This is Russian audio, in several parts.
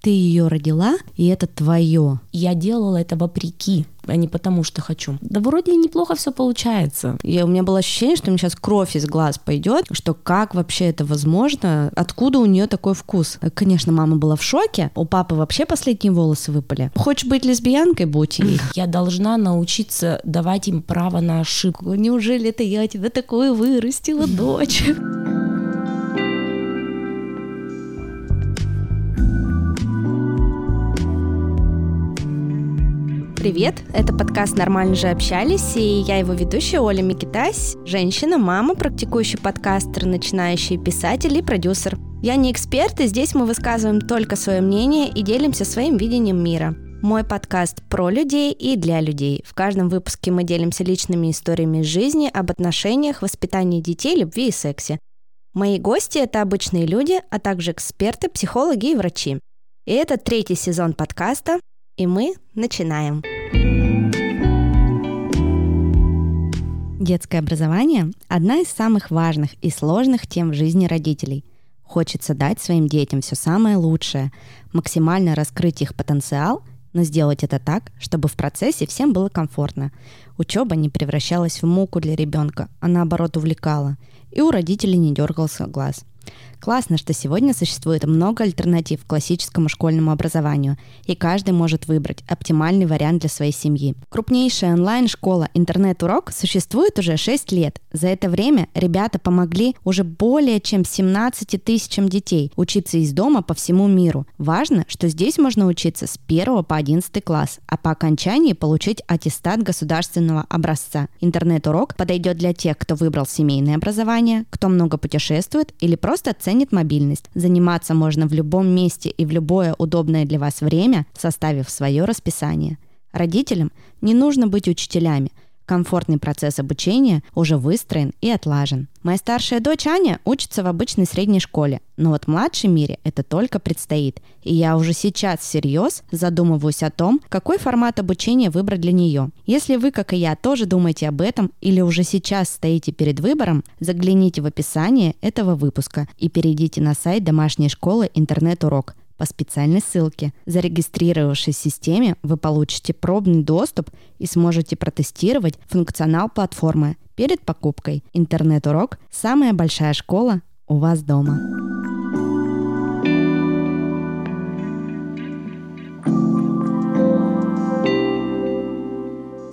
Ты ее родила, и это твое. Я делала это вопреки а не потому, что хочу. Да вроде неплохо все получается. И у меня было ощущение, что мне сейчас кровь из глаз пойдет, что как вообще это возможно, откуда у нее такой вкус. Конечно, мама была в шоке, у папы вообще последние волосы выпали. Хочешь быть лесбиянкой, будь ей. Я должна научиться давать им право на ошибку. Неужели это я тебя такое вырастила, дочь? Привет, это подкаст «Нормально же общались», и я его ведущая Оля Микитась, женщина, мама, практикующий подкастер, начинающий писатель и продюсер. Я не эксперт, и здесь мы высказываем только свое мнение и делимся своим видением мира. Мой подкаст про людей и для людей. В каждом выпуске мы делимся личными историями из жизни, об отношениях, воспитании детей, любви и сексе. Мои гости – это обычные люди, а также эксперты, психологи и врачи. И это третий сезон подкаста, и мы начинаем. Детское образование – одна из самых важных и сложных тем в жизни родителей. Хочется дать своим детям все самое лучшее, максимально раскрыть их потенциал, но сделать это так, чтобы в процессе всем было комфортно. Учеба не превращалась в муку для ребенка, а наоборот увлекала, и у родителей не дергался глаз – Классно, что сегодня существует много альтернатив классическому школьному образованию, и каждый может выбрать оптимальный вариант для своей семьи. Крупнейшая онлайн-школа «Интернет-урок» существует уже 6 лет. За это время ребята помогли уже более чем 17 тысячам детей учиться из дома по всему миру. Важно, что здесь можно учиться с 1 по 11 класс, а по окончании получить аттестат государственного образца. Интернет-урок подойдет для тех, кто выбрал семейное образование, кто много путешествует или просто ценит мобильность. Заниматься можно в любом месте и в любое удобное для вас время, составив свое расписание. Родителям не нужно быть учителями – Комфортный процесс обучения уже выстроен и отлажен. Моя старшая дочь Аня учится в обычной средней школе, но вот младшей Мире это только предстоит. И я уже сейчас всерьез задумываюсь о том, какой формат обучения выбрать для нее. Если вы, как и я, тоже думаете об этом или уже сейчас стоите перед выбором, загляните в описание этого выпуска и перейдите на сайт домашней школы интернет-урок по специальной ссылке. Зарегистрировавшись в системе, вы получите пробный доступ и сможете протестировать функционал платформы перед покупкой. Интернет-урок – самая большая школа у вас дома.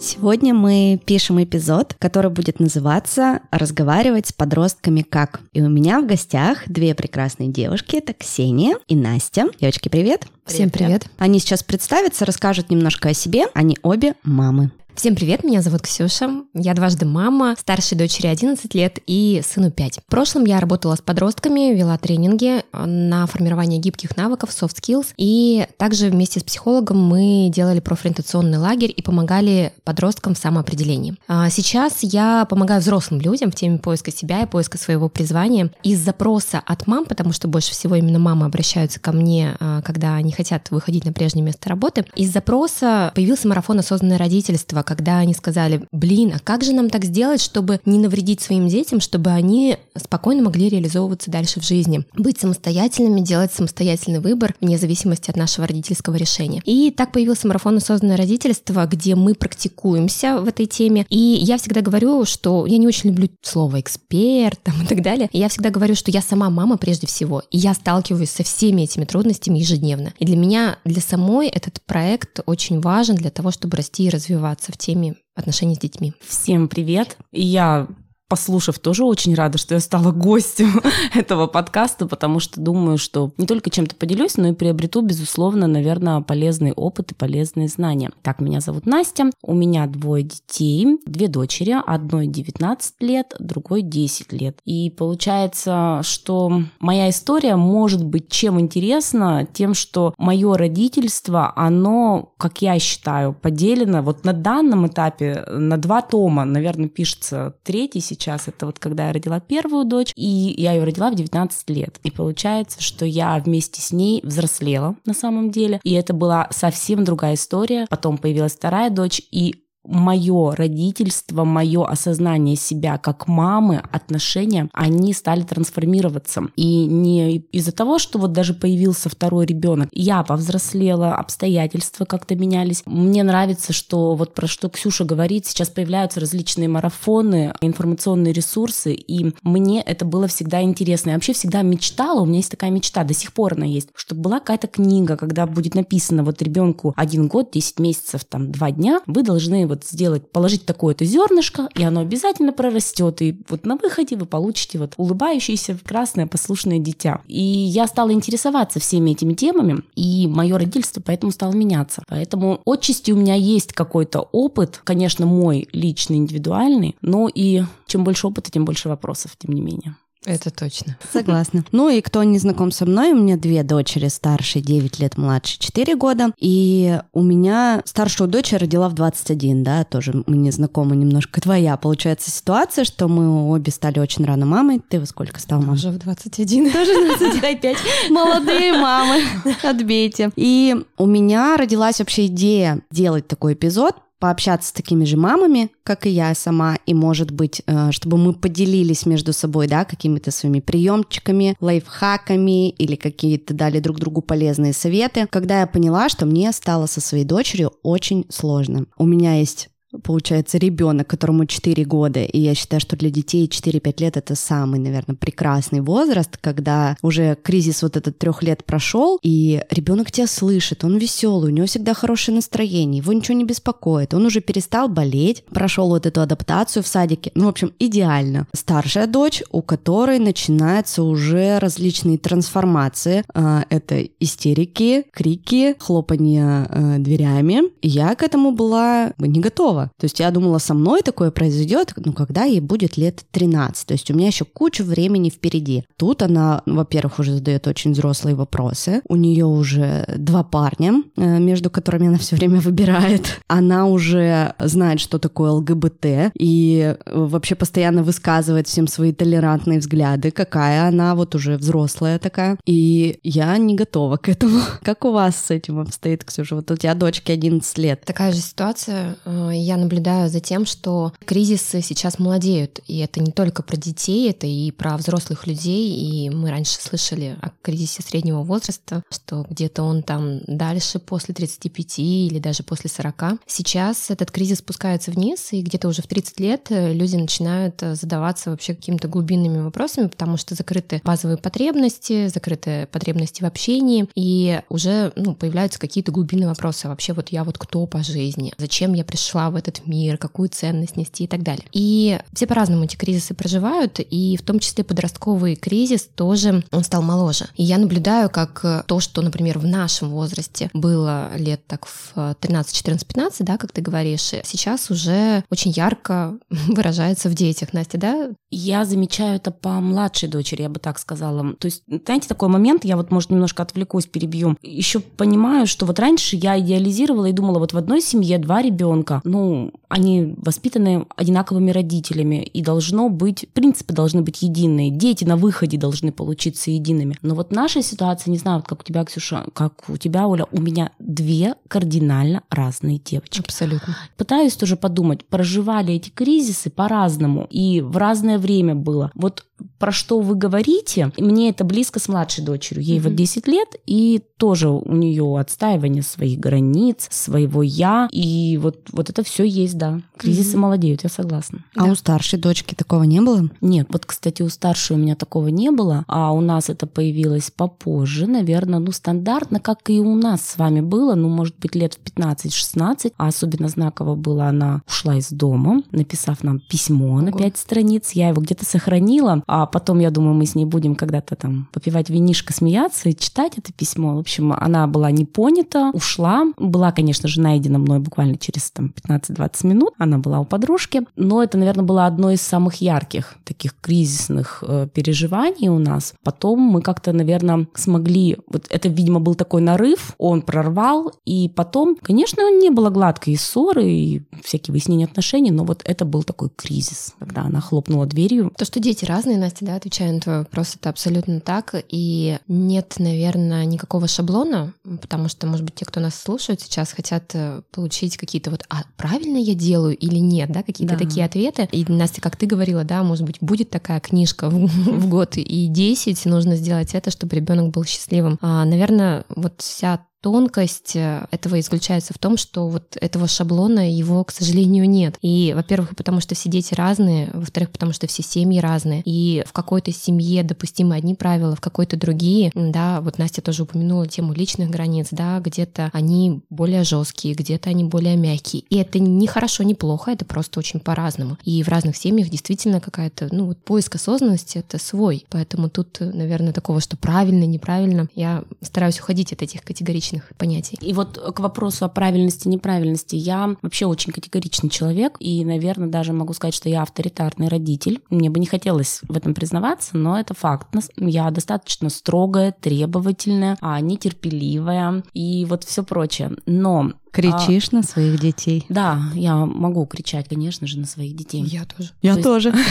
Сегодня мы пишем эпизод, который будет называться «Разговаривать с подростками как». И у меня в гостях две прекрасные девушки. Это Ксения и Настя. Девочки, привет. Всем привет. Они сейчас представятся, расскажут немножко о себе. Они обе мамы. Всем привет, меня зовут Ксюша, я дважды мама, старшей дочери 11 лет и сыну 5. В прошлом я работала с подростками, вела тренинги на формирование гибких навыков, soft skills, и также вместе с психологом мы делали профориентационный лагерь и помогали подросткам в самоопределении. А сейчас я помогаю взрослым людям в теме поиска себя и поиска своего призвания из запроса от мам, потому что больше всего именно мамы обращаются ко мне, а, когда они хотят выходить на прежнее место работы. Из запроса появился марафон осознанное родительство, когда они сказали, блин, а как же нам так сделать, чтобы не навредить своим детям, чтобы они спокойно могли реализовываться дальше в жизни, быть самостоятельными, делать самостоятельный выбор вне зависимости от нашего родительского решения. И так появился марафон «Осознанное родительство», где мы практикуемся в этой теме. И я всегда говорю, что я не очень люблю слово «эксперт» там, и так далее. И я всегда говорю, что я сама мама прежде всего, и я сталкиваюсь со всеми этими трудностями ежедневно. И для меня, для самой этот проект очень важен для того, чтобы расти и развиваться в теме отношений с детьми. Всем привет! Я послушав, тоже очень рада, что я стала гостем этого подкаста, потому что думаю, что не только чем-то поделюсь, но и приобрету, безусловно, наверное, полезный опыт и полезные знания. Так, меня зовут Настя, у меня двое детей, две дочери, одной 19 лет, другой 10 лет. И получается, что моя история может быть чем интересна, тем, что мое родительство, оно, как я считаю, поделено вот на данном этапе на два тома, наверное, пишется третий сейчас, это вот когда я родила первую дочь, и я ее родила в 19 лет. И получается, что я вместе с ней взрослела на самом деле, и это была совсем другая история. Потом появилась вторая дочь, и мое родительство, мое осознание себя как мамы, отношения, они стали трансформироваться. И не из-за того, что вот даже появился второй ребенок, я повзрослела, обстоятельства как-то менялись. Мне нравится, что вот про что Ксюша говорит, сейчас появляются различные марафоны, информационные ресурсы, и мне это было всегда интересно. Я вообще всегда мечтала, у меня есть такая мечта, до сих пор она есть, чтобы была какая-то книга, когда будет написано вот ребенку один год, 10 месяцев, там, два дня, вы должны вот сделать, положить такое-то зернышко, и оно обязательно прорастет, и вот на выходе вы получите вот улыбающееся, красное, послушное дитя. И я стала интересоваться всеми этими темами, и мое родительство поэтому стало меняться. Поэтому отчасти у меня есть какой-то опыт, конечно, мой личный, индивидуальный, но и чем больше опыта, тем больше вопросов, тем не менее. Это точно. Согласна. Ну и кто не знаком со мной, у меня две дочери, старшие 9 лет, младше 4 года. И у меня старшую дочь родила в 21, да, тоже мы не знакомы немножко. Твоя, получается, ситуация, что мы обе стали очень рано мамой. Ты во сколько стал мамой? Уже в 21. Тоже 25. Молодые мамы, отбейте. И у меня родилась вообще идея делать такой эпизод, пообщаться с такими же мамами, как и я сама, и, может быть, э, чтобы мы поделились между собой, да, какими-то своими приемчиками, лайфхаками или какие-то дали друг другу полезные советы, когда я поняла, что мне стало со своей дочерью очень сложно. У меня есть получается, ребенок, которому 4 года, и я считаю, что для детей 4-5 лет это самый, наверное, прекрасный возраст, когда уже кризис вот этот трех лет прошел, и ребенок тебя слышит, он веселый, у него всегда хорошее настроение, его ничего не беспокоит, он уже перестал болеть, прошел вот эту адаптацию в садике, ну, в общем, идеально. Старшая дочь, у которой начинаются уже различные трансформации, а, это истерики, крики, хлопанье э, дверями, я к этому была не готова, то есть я думала, со мной такое произойдет, ну, когда ей будет лет 13. То есть у меня еще куча времени впереди. Тут она, во-первых, уже задает очень взрослые вопросы. У нее уже два парня, э, между которыми она все время выбирает. Она уже знает, что такое ЛГБТ, и э, вообще постоянно высказывает всем свои толерантные взгляды, какая она вот уже взрослая такая. И я не готова к этому. Как у вас с этим обстоит, Ксюша? Вот у тебя дочке 11 лет. Такая же ситуация. Э, я наблюдаю за тем, что кризисы сейчас молодеют. И это не только про детей, это и про взрослых людей. И мы раньше слышали о кризисе среднего возраста, что где-то он там дальше после 35 или даже после 40. Сейчас этот кризис спускается вниз, и где-то уже в 30 лет люди начинают задаваться вообще какими-то глубинными вопросами, потому что закрыты базовые потребности, закрыты потребности в общении, и уже ну, появляются какие-то глубинные вопросы. Вообще вот я вот кто по жизни? Зачем я пришла в этот мир, какую ценность нести и так далее. И все по-разному эти кризисы проживают, и в том числе подростковый кризис тоже, он стал моложе. И я наблюдаю, как то, что, например, в нашем возрасте было лет так в 13, 14, 15, да, как ты говоришь, сейчас уже очень ярко выражается в детях, Настя, да? Я замечаю это по младшей дочери, я бы так сказала. То есть, знаете, такой момент, я вот, может, немножко отвлекусь, перебью. Еще понимаю, что вот раньше я идеализировала и думала, вот в одной семье два ребенка, ну, они воспитаны одинаковыми родителями, и должно быть, принципы должны быть единые. Дети на выходе должны получиться едиными. Но вот наша ситуация, не знаю, вот как у тебя, Ксюша, как у тебя, Оля, у меня две кардинально разные девочки. Абсолютно. Пытаюсь тоже подумать, проживали эти кризисы по-разному, и в разное время было. Вот про что вы говорите, мне это близко с младшей дочерью. Ей mm-hmm. вот 10 лет, и тоже у нее отстаивание своих границ, своего я. И вот, вот это все есть, да. Кризисы mm-hmm. молодеют, я согласна. А да. у старшей дочки такого не было? Нет, вот, кстати, у старшей у меня такого не было, а у нас это появилось попозже, наверное, ну, стандартно, как и у нас с вами было, ну, может быть, лет в 15-16, а особенно знаково было, она ушла из дома, написав нам письмо Ого. на 5 страниц, я его где-то сохранила, а потом, я думаю, мы с ней будем когда-то там попивать винишко, смеяться и читать это письмо. В общем, она была не понята, ушла. Была, конечно же, найдена мной буквально через там 15-20 минут. Она была у подружки. Но это, наверное, было одно из самых ярких таких кризисных э, переживаний у нас. Потом мы как-то, наверное, смогли... Вот это, видимо, был такой нарыв, он прорвал, и потом, конечно, не было гладкой и ссоры, и всякие выяснения отношений, но вот это был такой кризис, когда она хлопнула дверью. То, что дети разные, разные, Настя, да, отвечаю на твой вопрос, это абсолютно так. И нет, наверное, никакого шаблона, потому что, может быть, те, кто нас слушают сейчас, хотят э, получить какие-то вот, а правильно я делаю или нет, да, какие-то да. такие ответы. И, Настя, как ты говорила, да, может быть, будет такая книжка в, в год и 10, нужно сделать это, чтобы ребенок был счастливым. А, наверное, вот вся тонкость э, этого исключается в том, что вот этого шаблона его, к сожалению, нет. И, во-первых, потому что все дети разные, во-вторых, потому что все семьи разные. И в какой-то семье допустимы одни правила, в какой-то другие. Да, вот Настя тоже упомянула тему личных границ, да, где-то они более жесткие, где-то они более мягкие. И это не хорошо, не плохо, это просто очень по-разному. И в разных семьях действительно какая-то, ну, вот поиск осознанности — это свой. Поэтому тут, наверное, такого, что правильно, неправильно, я стараюсь уходить от этих категоричных различных понятий. И вот к вопросу о правильности, неправильности. Я вообще очень категоричный человек, и, наверное, даже могу сказать, что я авторитарный родитель. Мне бы не хотелось в этом признаваться, но это факт. Я достаточно строгая, требовательная, а нетерпеливая и вот все прочее. Но Кричишь а, на своих детей? Да, я могу кричать, конечно же, на своих детей. Я тоже. Я тоже.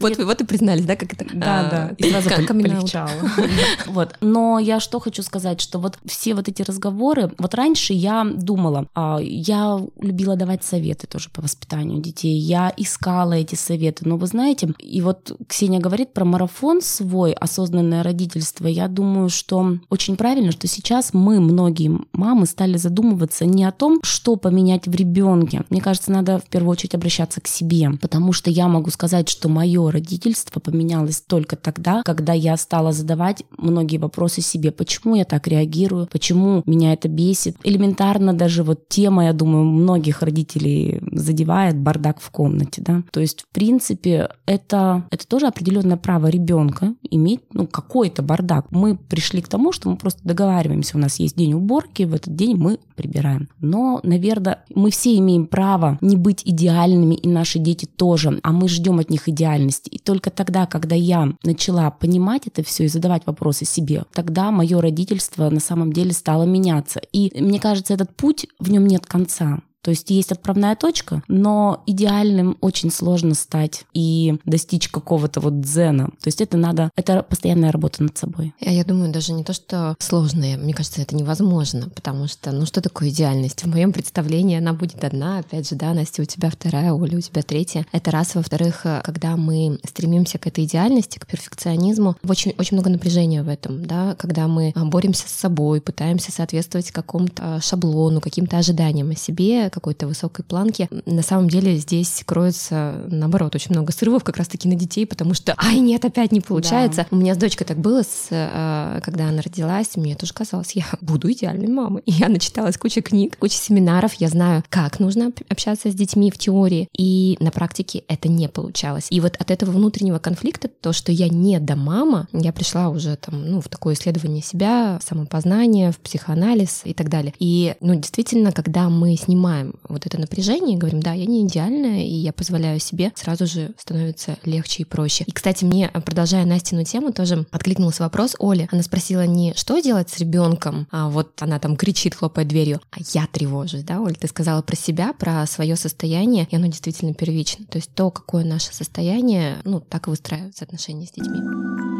Вот вы вот и признались, да, как это? Да, да. И сразу полегчало. Вот. Но я что хочу сказать, что вот все вот эти разговоры, вот раньше я думала, а, я любила давать советы тоже по воспитанию детей, я искала эти советы, но вы знаете, и вот Ксения говорит про марафон свой, осознанное родительство, я думаю, что очень правильно, что сейчас мы, многие мамы, стали задумываться задумываться не о том, что поменять в ребенке. Мне кажется, надо в первую очередь обращаться к себе, потому что я могу сказать, что мое родительство поменялось только тогда, когда я стала задавать многие вопросы себе, почему я так реагирую, почему меня это бесит. Элементарно даже вот тема, я думаю, многих родителей задевает бардак в комнате, да. То есть, в принципе, это, это тоже определенное право ребенка иметь ну, какой-то бардак. Мы пришли к тому, что мы просто договариваемся, у нас есть день уборки, в этот день мы прибираем выбираем. Но, наверное, мы все имеем право не быть идеальными, и наши дети тоже, а мы ждем от них идеальности. И только тогда, когда я начала понимать это все и задавать вопросы себе, тогда мое родительство на самом деле стало меняться. И мне кажется, этот путь, в нем нет конца. То есть есть отправная точка, но идеальным очень сложно стать и достичь какого-то вот дзена. То есть это надо, это постоянная работа над собой. Я, я думаю, даже не то, что сложное, мне кажется, это невозможно, потому что, ну что такое идеальность? В моем представлении она будет одна, опять же, да, Настя, у тебя вторая, Оля, у тебя третья. Это раз. Во-вторых, когда мы стремимся к этой идеальности, к перфекционизму, очень, очень много напряжения в этом, да, когда мы боремся с собой, пытаемся соответствовать какому-то шаблону, каким-то ожиданиям о себе, какой-то высокой планки. На самом деле здесь кроется, наоборот, очень много срывов как раз-таки на детей, потому что, ай, нет, опять не получается. Да. У меня с дочкой так было, с, э, когда она родилась, мне тоже казалось, я буду идеальной мамой. И я начиталась куча книг, куча семинаров, я знаю, как нужно общаться с детьми в теории, и на практике это не получалось. И вот от этого внутреннего конфликта, то, что я не до мама, я пришла уже там, ну, в такое исследование себя, самопознание, в психоанализ и так далее. И, ну, действительно, когда мы снимаем снимаем вот это напряжение и говорим, да, я не идеальная, и я позволяю себе, сразу же становится легче и проще. И, кстати, мне, продолжая Настину тему, тоже откликнулся вопрос Оли. Она спросила не что делать с ребенком, а вот она там кричит, хлопает дверью, а я тревожусь, да, Оля, ты сказала про себя, про свое состояние, и оно действительно первично. То есть то, какое наше состояние, ну, так и выстраиваются отношения с детьми.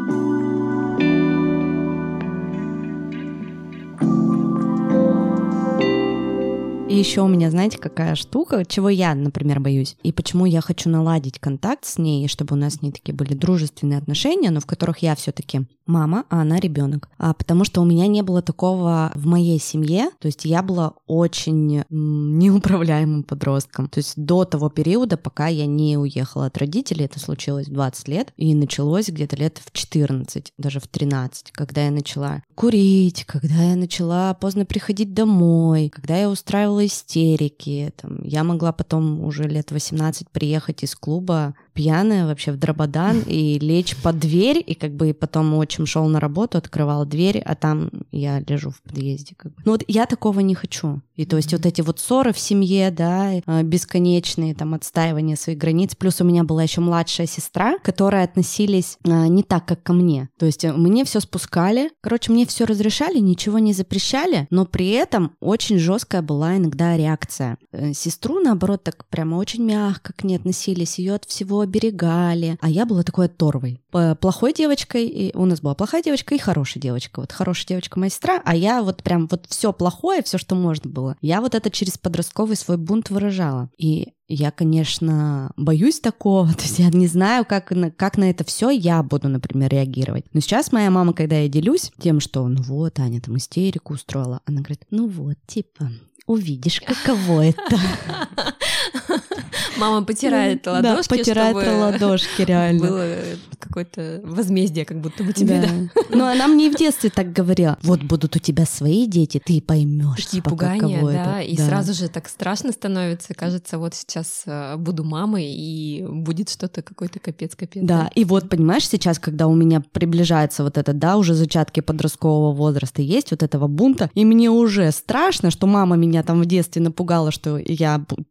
И еще у меня, знаете, какая штука, чего я, например, боюсь, и почему я хочу наладить контакт с ней, чтобы у нас не такие были дружественные отношения, но в которых я все-таки мама, а она ребенок. А потому что у меня не было такого в моей семье, то есть я была очень неуправляемым подростком. То есть до того периода, пока я не уехала от родителей, это случилось в 20 лет, и началось где-то лет в 14, даже в 13, когда я начала курить, когда я начала поздно приходить домой, когда я устраивала истерики. Там, я могла потом уже лет 18 приехать из клуба пьяная вообще в дрободан и лечь под дверь, и как бы потом отчим шел на работу, открывал дверь, а там я лежу в подъезде. Как бы. Ну вот я такого не хочу. И то есть вот эти вот ссоры в семье, да, э, бесконечные там отстаивания своих границ. Плюс у меня была еще младшая сестра, которая относились а, не так, как ко мне. То есть э, мне все спускали, короче, мне все разрешали, ничего не запрещали, но при этом очень жесткая была иногда реакция. Сестру, наоборот, так прямо очень мягко к ней относились, ее от всего оберегали, а я была такой оторвой. Плохой девочкой, и у нас была плохая девочка и хорошая девочка. Вот хорошая девочка моя сестра, а я вот прям вот все плохое, все, что можно было. Я вот это через подростковый свой бунт выражала. И я, конечно, боюсь такого, то есть я не знаю, как на, как на это все я буду, например, реагировать. Но сейчас моя мама, когда я делюсь тем, что, ну вот, Аня там истерику устроила, она говорит, ну вот, типа, увидишь, каково это. Мама потирает ладошки, Да, потирает ладошки, реально. было какое-то возмездие, как будто бы тебе, Да. Но она мне и в детстве так говорила. Вот будут у тебя свои дети, ты поймешь, Такие типа, пугания, да, это. и сразу же так страшно становится. Кажется, вот сейчас э, буду мамой, и будет что-то какой-то капец-капец. Да, и вот, понимаешь, сейчас, когда у меня приближается вот это, да, уже зачатки подросткового возраста, есть вот этого бунта, и мне уже страшно, что мама меня там в детстве напугала, что я б-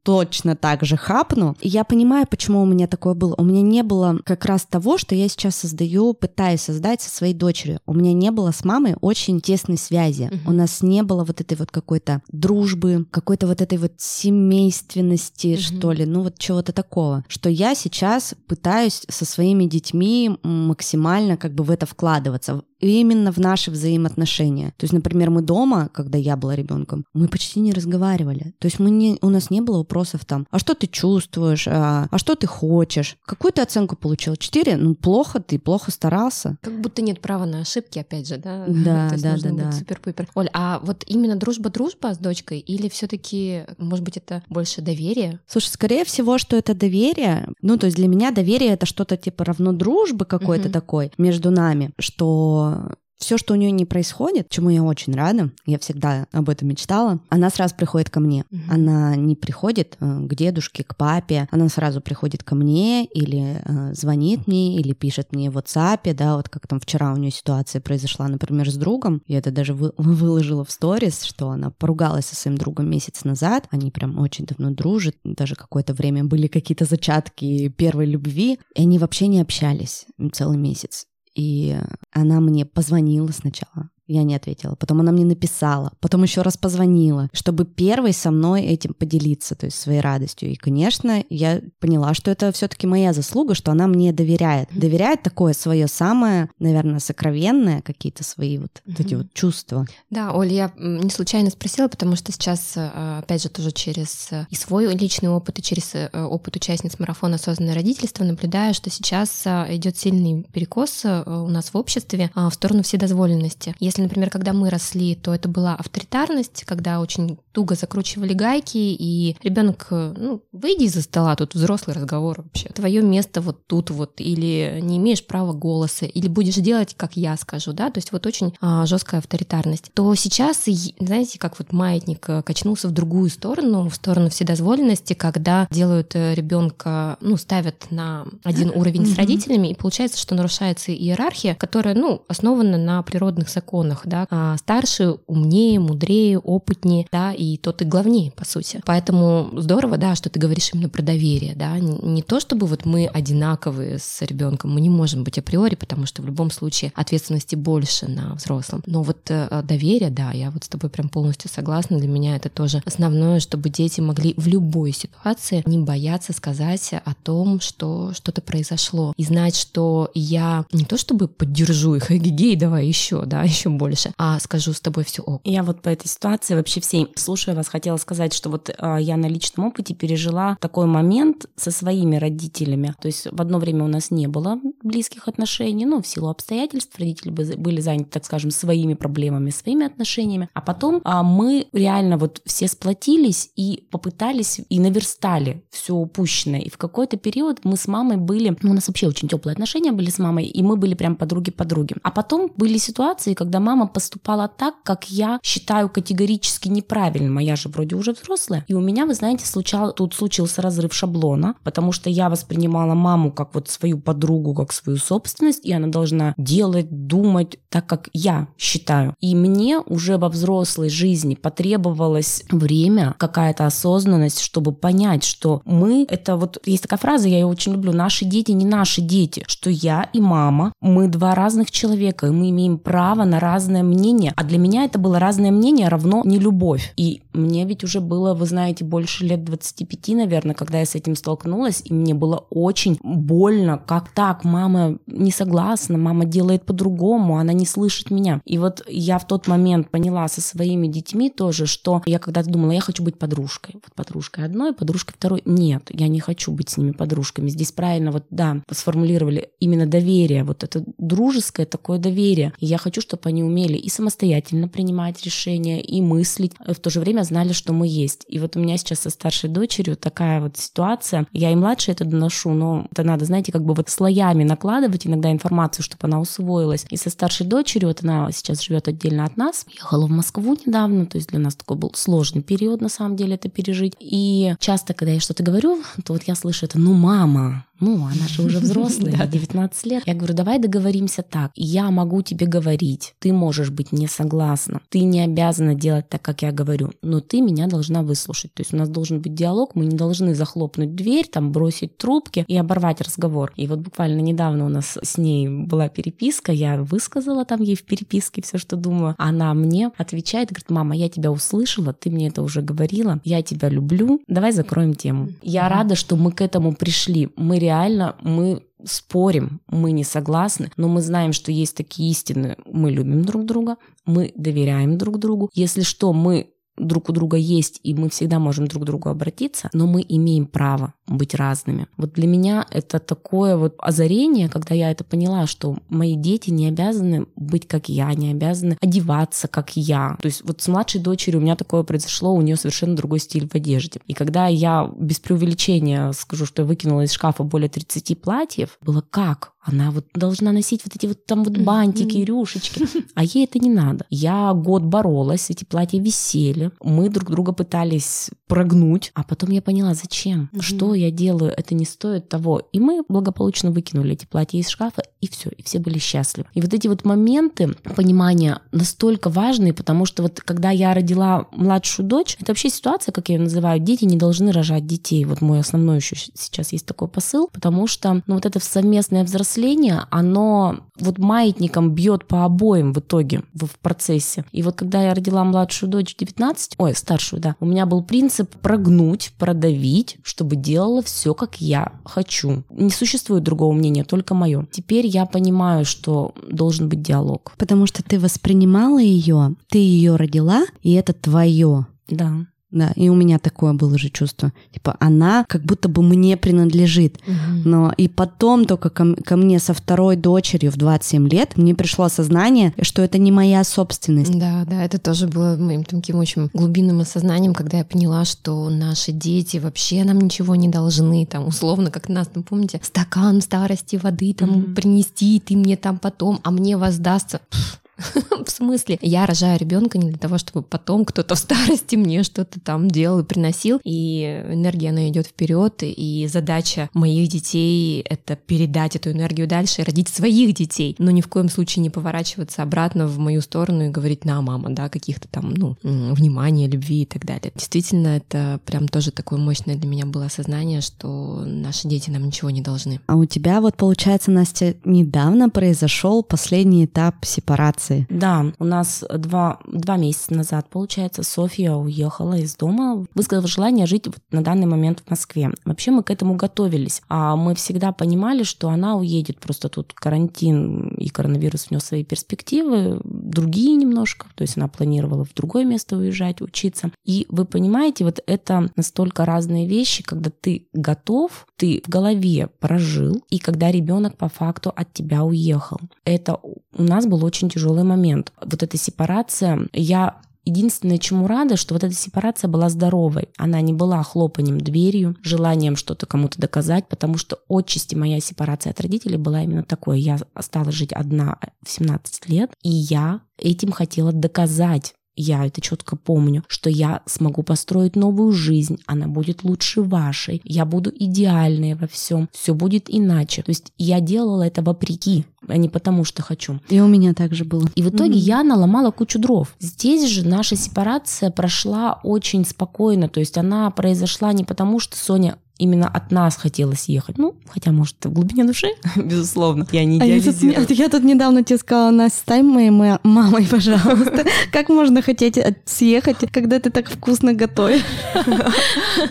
точно так же хапну. И я понимаю, почему у меня такое было. У меня не было как раз того, что я сейчас создаю, пытаюсь создать со своей дочерью. У меня не было с мамой очень тесной связи. Мгм. У нас не было вот этой вот какой-то дружбы, какой-то вот этой вот семейственности, Мгм. что ли, ну вот чего-то такого, что я сейчас пытаюсь со своими детьми максимально как бы в это вкладываться, именно в наши взаимоотношения. То есть, например, мы дома, когда я была ребенком, мы почти не разговаривали. То есть мы не, у нас не было вопросов там, а что ты чувствуешь, а, а что ты хочешь, какую ты оценку получил? Четыре? Ну, плохо ты, плохо старался. Как будто нет права на ошибки, опять же, да? Да, То есть да, да, да. супер-пупер. Оль, а вот именно дружба-дружба с дочкой или все таки может быть, это больше доверие? Слушай, скорее всего, что это доверие. Ну, то есть для меня доверие это что-то типа равно дружбы какой-то такой между нами, что все, что у нее не происходит, чему я очень рада, я всегда об этом мечтала, она сразу приходит ко мне. Мгм. Она не приходит э, к дедушке, к папе, она сразу приходит ко мне или э, звонит мне, или пишет мне в WhatsApp, да, вот как там вчера у нее ситуация произошла, например, с другом, я это даже вы- выложила в сторис, что она поругалась со своим другом месяц назад, они прям очень давно дружат, даже какое-то время были какие-то зачатки первой любви, и они вообще не общались целый месяц. И она мне позвонила сначала. Я не ответила. Потом она мне написала. Потом еще раз позвонила, чтобы первой со мной этим поделиться, то есть своей радостью. И, конечно, я поняла, что это все-таки моя заслуга, что она мне доверяет. Доверяет такое свое самое, наверное, сокровенное, какие-то свои вот, вот эти вот чувства. Да, Оля, я не случайно спросила, потому что сейчас, э, опять же, тоже через э, и свой личный опыт, и через э, опыт участниц марафона «Осознанное родительство» наблюдаю, что сейчас идет сильный перекос у нас в обществе а, в сторону вседозволенности. Если, например, когда мы росли, то это была авторитарность, когда очень туго закручивали гайки, и ребенок, э, ну, выйди из-за стола, тут взрослый разговор вообще. Твое место вот тут вот, или не имеешь права голоса, или будешь делать, как я скажу, да, то есть вот очень а, жесткая авторитарность. То сейчас, знаете, как вот маятник э, качнулся в другую сторону, в сторону вседозволенности, когда делают ребенка, ну, ставят на один уровень с родителями, и получается, что нарушается иерархия, которая, ну, основана на природных законах, да, А старший умнее, мудрее, опытнее, да, и тот и главнее, по сути. Поэтому здорово, да, что ты говоришь именно про доверие, да, не то, чтобы вот мы одинаковые с ребенком, мы не можем быть априори, потому что в любом случае ответственности больше на взрослом. Но вот э, доверие, да, я вот с тобой прям полностью согласна, для меня это тоже основное, чтобы дети могли в любой ситуации не бояться сказать о том, что что-то произошло, и знать, что я не то чтобы поддержу их, эгегей, давай еще, да, еще больше, а скажу с тобой все ок. Я вот по этой ситуации вообще всей, слушая вас, хотела сказать, что вот а, я на личном опыте пережила такой момент со своими родителями. То есть в одно время у нас не было близких отношений, ну, в силу обстоятельств родители бы- были заняты, так скажем, своими проблемами, своими отношениями. А потом а, мы реально вот все сплотились и попытались и наверстали все упущенное. И в какой-то период мы с мамой были, ну, у нас вообще очень теплые отношения были с мамой, и мы были прям подруги-подруги. А потом были ситуации, когда мама поступала так, как я считаю категорически неправильно. Я же вроде уже взрослая. И у меня, вы знаете, случал, тут случился разрыв шаблона, потому что я воспринимала маму как вот свою подругу, как свою собственность, и она должна делать, думать так, как я считаю. И мне уже во взрослой жизни потребовалось время, какая-то осознанность, чтобы понять, что мы, это вот, есть такая фраза, я ее очень люблю, наши дети не наши дети, что я и мама, мы два разных человека, и мы имеем право на разное мнение, а для меня это было разное мнение равно не любовь. И мне ведь уже было, вы знаете, больше лет 25, наверное, когда я с этим столкнулась, и мне было очень больно, как так, мама не согласна, мама делает по-другому, она не слышит меня. И вот я в тот момент поняла со своими детьми тоже, что я когда-то думала, я хочу быть подружкой. Вот подружкой одной, подружкой второй. Нет, я не хочу быть с ними подружками. Здесь правильно вот, да, сформулировали именно доверие, вот это дружеское такое доверие. И я хочу, чтобы они умели и самостоятельно принимать решения, и мыслить, и в то же время знали, что мы есть. И вот у меня сейчас со старшей дочерью такая вот ситуация. Я и младше это доношу, но это надо, знаете, как бы вот слоями накладывать иногда информацию, чтобы она усвоилась. И со старшей дочерью, вот она сейчас живет отдельно от нас, ехала в Москву недавно, то есть для нас такой был сложный период, на самом деле, это пережить. И часто, когда я что-то говорю, то вот я слышу это, ну, мама, ну, она же уже взрослая, 19 лет. Я говорю, давай договоримся так. Я могу тебе говорить, ты можешь быть не согласна. Ты не обязана делать так, как я говорю, но ты меня должна выслушать. То есть у нас должен быть диалог, мы не должны захлопнуть дверь, там бросить трубки и оборвать разговор. И вот буквально недавно у нас с ней была переписка, я высказала там ей в переписке все, что думаю. Она мне отвечает, говорит, мама, я тебя услышала, ты мне это уже говорила, я тебя люблю, давай закроем тему. Я рада, что мы к этому пришли. Мы реально реально мы спорим, мы не согласны, но мы знаем, что есть такие истины. Мы любим друг друга, мы доверяем друг другу. Если что, мы друг у друга есть, и мы всегда можем друг к другу обратиться, но мы имеем право быть разными. Вот для меня это такое вот озарение, когда я это поняла, что мои дети не обязаны быть как я, не обязаны одеваться как я. То есть вот с младшей дочерью у меня такое произошло, у нее совершенно другой стиль в одежде. И когда я без преувеличения скажу, что я выкинула из шкафа более 30 платьев, было как? Она вот должна носить вот эти вот там вот бантики, рюшечки. А ей это не надо. Я год боролась, эти платья висели. Мы друг друга пытались прогнуть. А потом я поняла, зачем? Что я делаю? Это не стоит того. И мы благополучно выкинули эти платья из шкафа, и все. И все были счастливы. И вот эти вот моменты понимания настолько важные, потому что вот когда я родила младшую дочь, это вообще ситуация, как я ее называю, дети не должны рожать детей. Вот мой основной еще сейчас есть такой посыл, потому что ну, вот это совместное взросление оно вот маятником бьет по обоим в итоге в, в процессе. И вот когда я родила младшую дочь 19, ой, старшую, да, у меня был принцип прогнуть, продавить, чтобы делала все, как я хочу. Не существует другого мнения, только мое. Теперь я понимаю, что должен быть диалог. Потому что ты воспринимала ее, ты ее родила, и это твое. Да. Да, и у меня такое было же чувство. Типа, она как будто бы мне принадлежит. Угу. Но и потом только ко, ко мне со второй дочерью в 27 лет мне пришло осознание, что это не моя собственность. Да, да, это тоже было моим таким очень глубинным осознанием, когда я поняла, что наши дети вообще нам ничего не должны. Там, условно, как нас, там, помните, стакан старости воды там угу. принести, ты мне там потом, а мне воздастся. Пфф, В смысле? Я рожаю ребенка не для того, чтобы потом кто-то в старости мне что-то там делал и приносил. И энергия, она идет вперед, и задача моих детей — это передать эту энергию дальше родить своих детей. Но ни в коем случае не поворачиваться обратно в мою сторону и говорить «на, мама», да, каких-то там, ну, внимания, любви и так далее. Действительно, это прям тоже такое мощное для меня было осознание, что наши дети нам ничего не должны. А у тебя вот, получается, Настя, недавно произошел последний этап сепарации эмиграции. Да, у нас два, два месяца назад, получается, Софья уехала из дома, высказав желание жить на данный момент в Москве. Вообще мы к этому готовились. А мы всегда понимали, что она уедет. Просто тут карантин и коронавирус внес свои перспективы, другие немножко. То есть она планировала в другое место уезжать, учиться. И вы понимаете, вот это настолько разные вещи, когда ты готов, ты в голове прожил, и когда ребенок по факту от тебя уехал. Это у нас был очень тяжелый момент. Вот эта сепарация, я Единственное, чему рада, что вот эта сепарация была здоровой. Она не была хлопанием дверью, желанием что-то кому-то доказать, потому что отчасти моя сепарация от родителей была именно такой. Я стала жить одна в 17 лет, и я этим хотела доказать я это четко помню, что я смогу построить новую жизнь, она будет лучше вашей, я буду идеальной во всем, все будет иначе. То есть я делала это вопреки, а не потому, что хочу. И у меня также было. И в итоге mm-hmm. я наломала кучу дров. Здесь же наша сепарация прошла очень спокойно, то есть она произошла не потому, что Соня именно от нас хотелось ехать. Ну, хотя, может, в глубине души, безусловно, я не а я тут, я тут недавно тебе сказала, Настя, стань моей мамой, пожалуйста. Как можно хотеть съехать, когда ты так вкусно готовишь?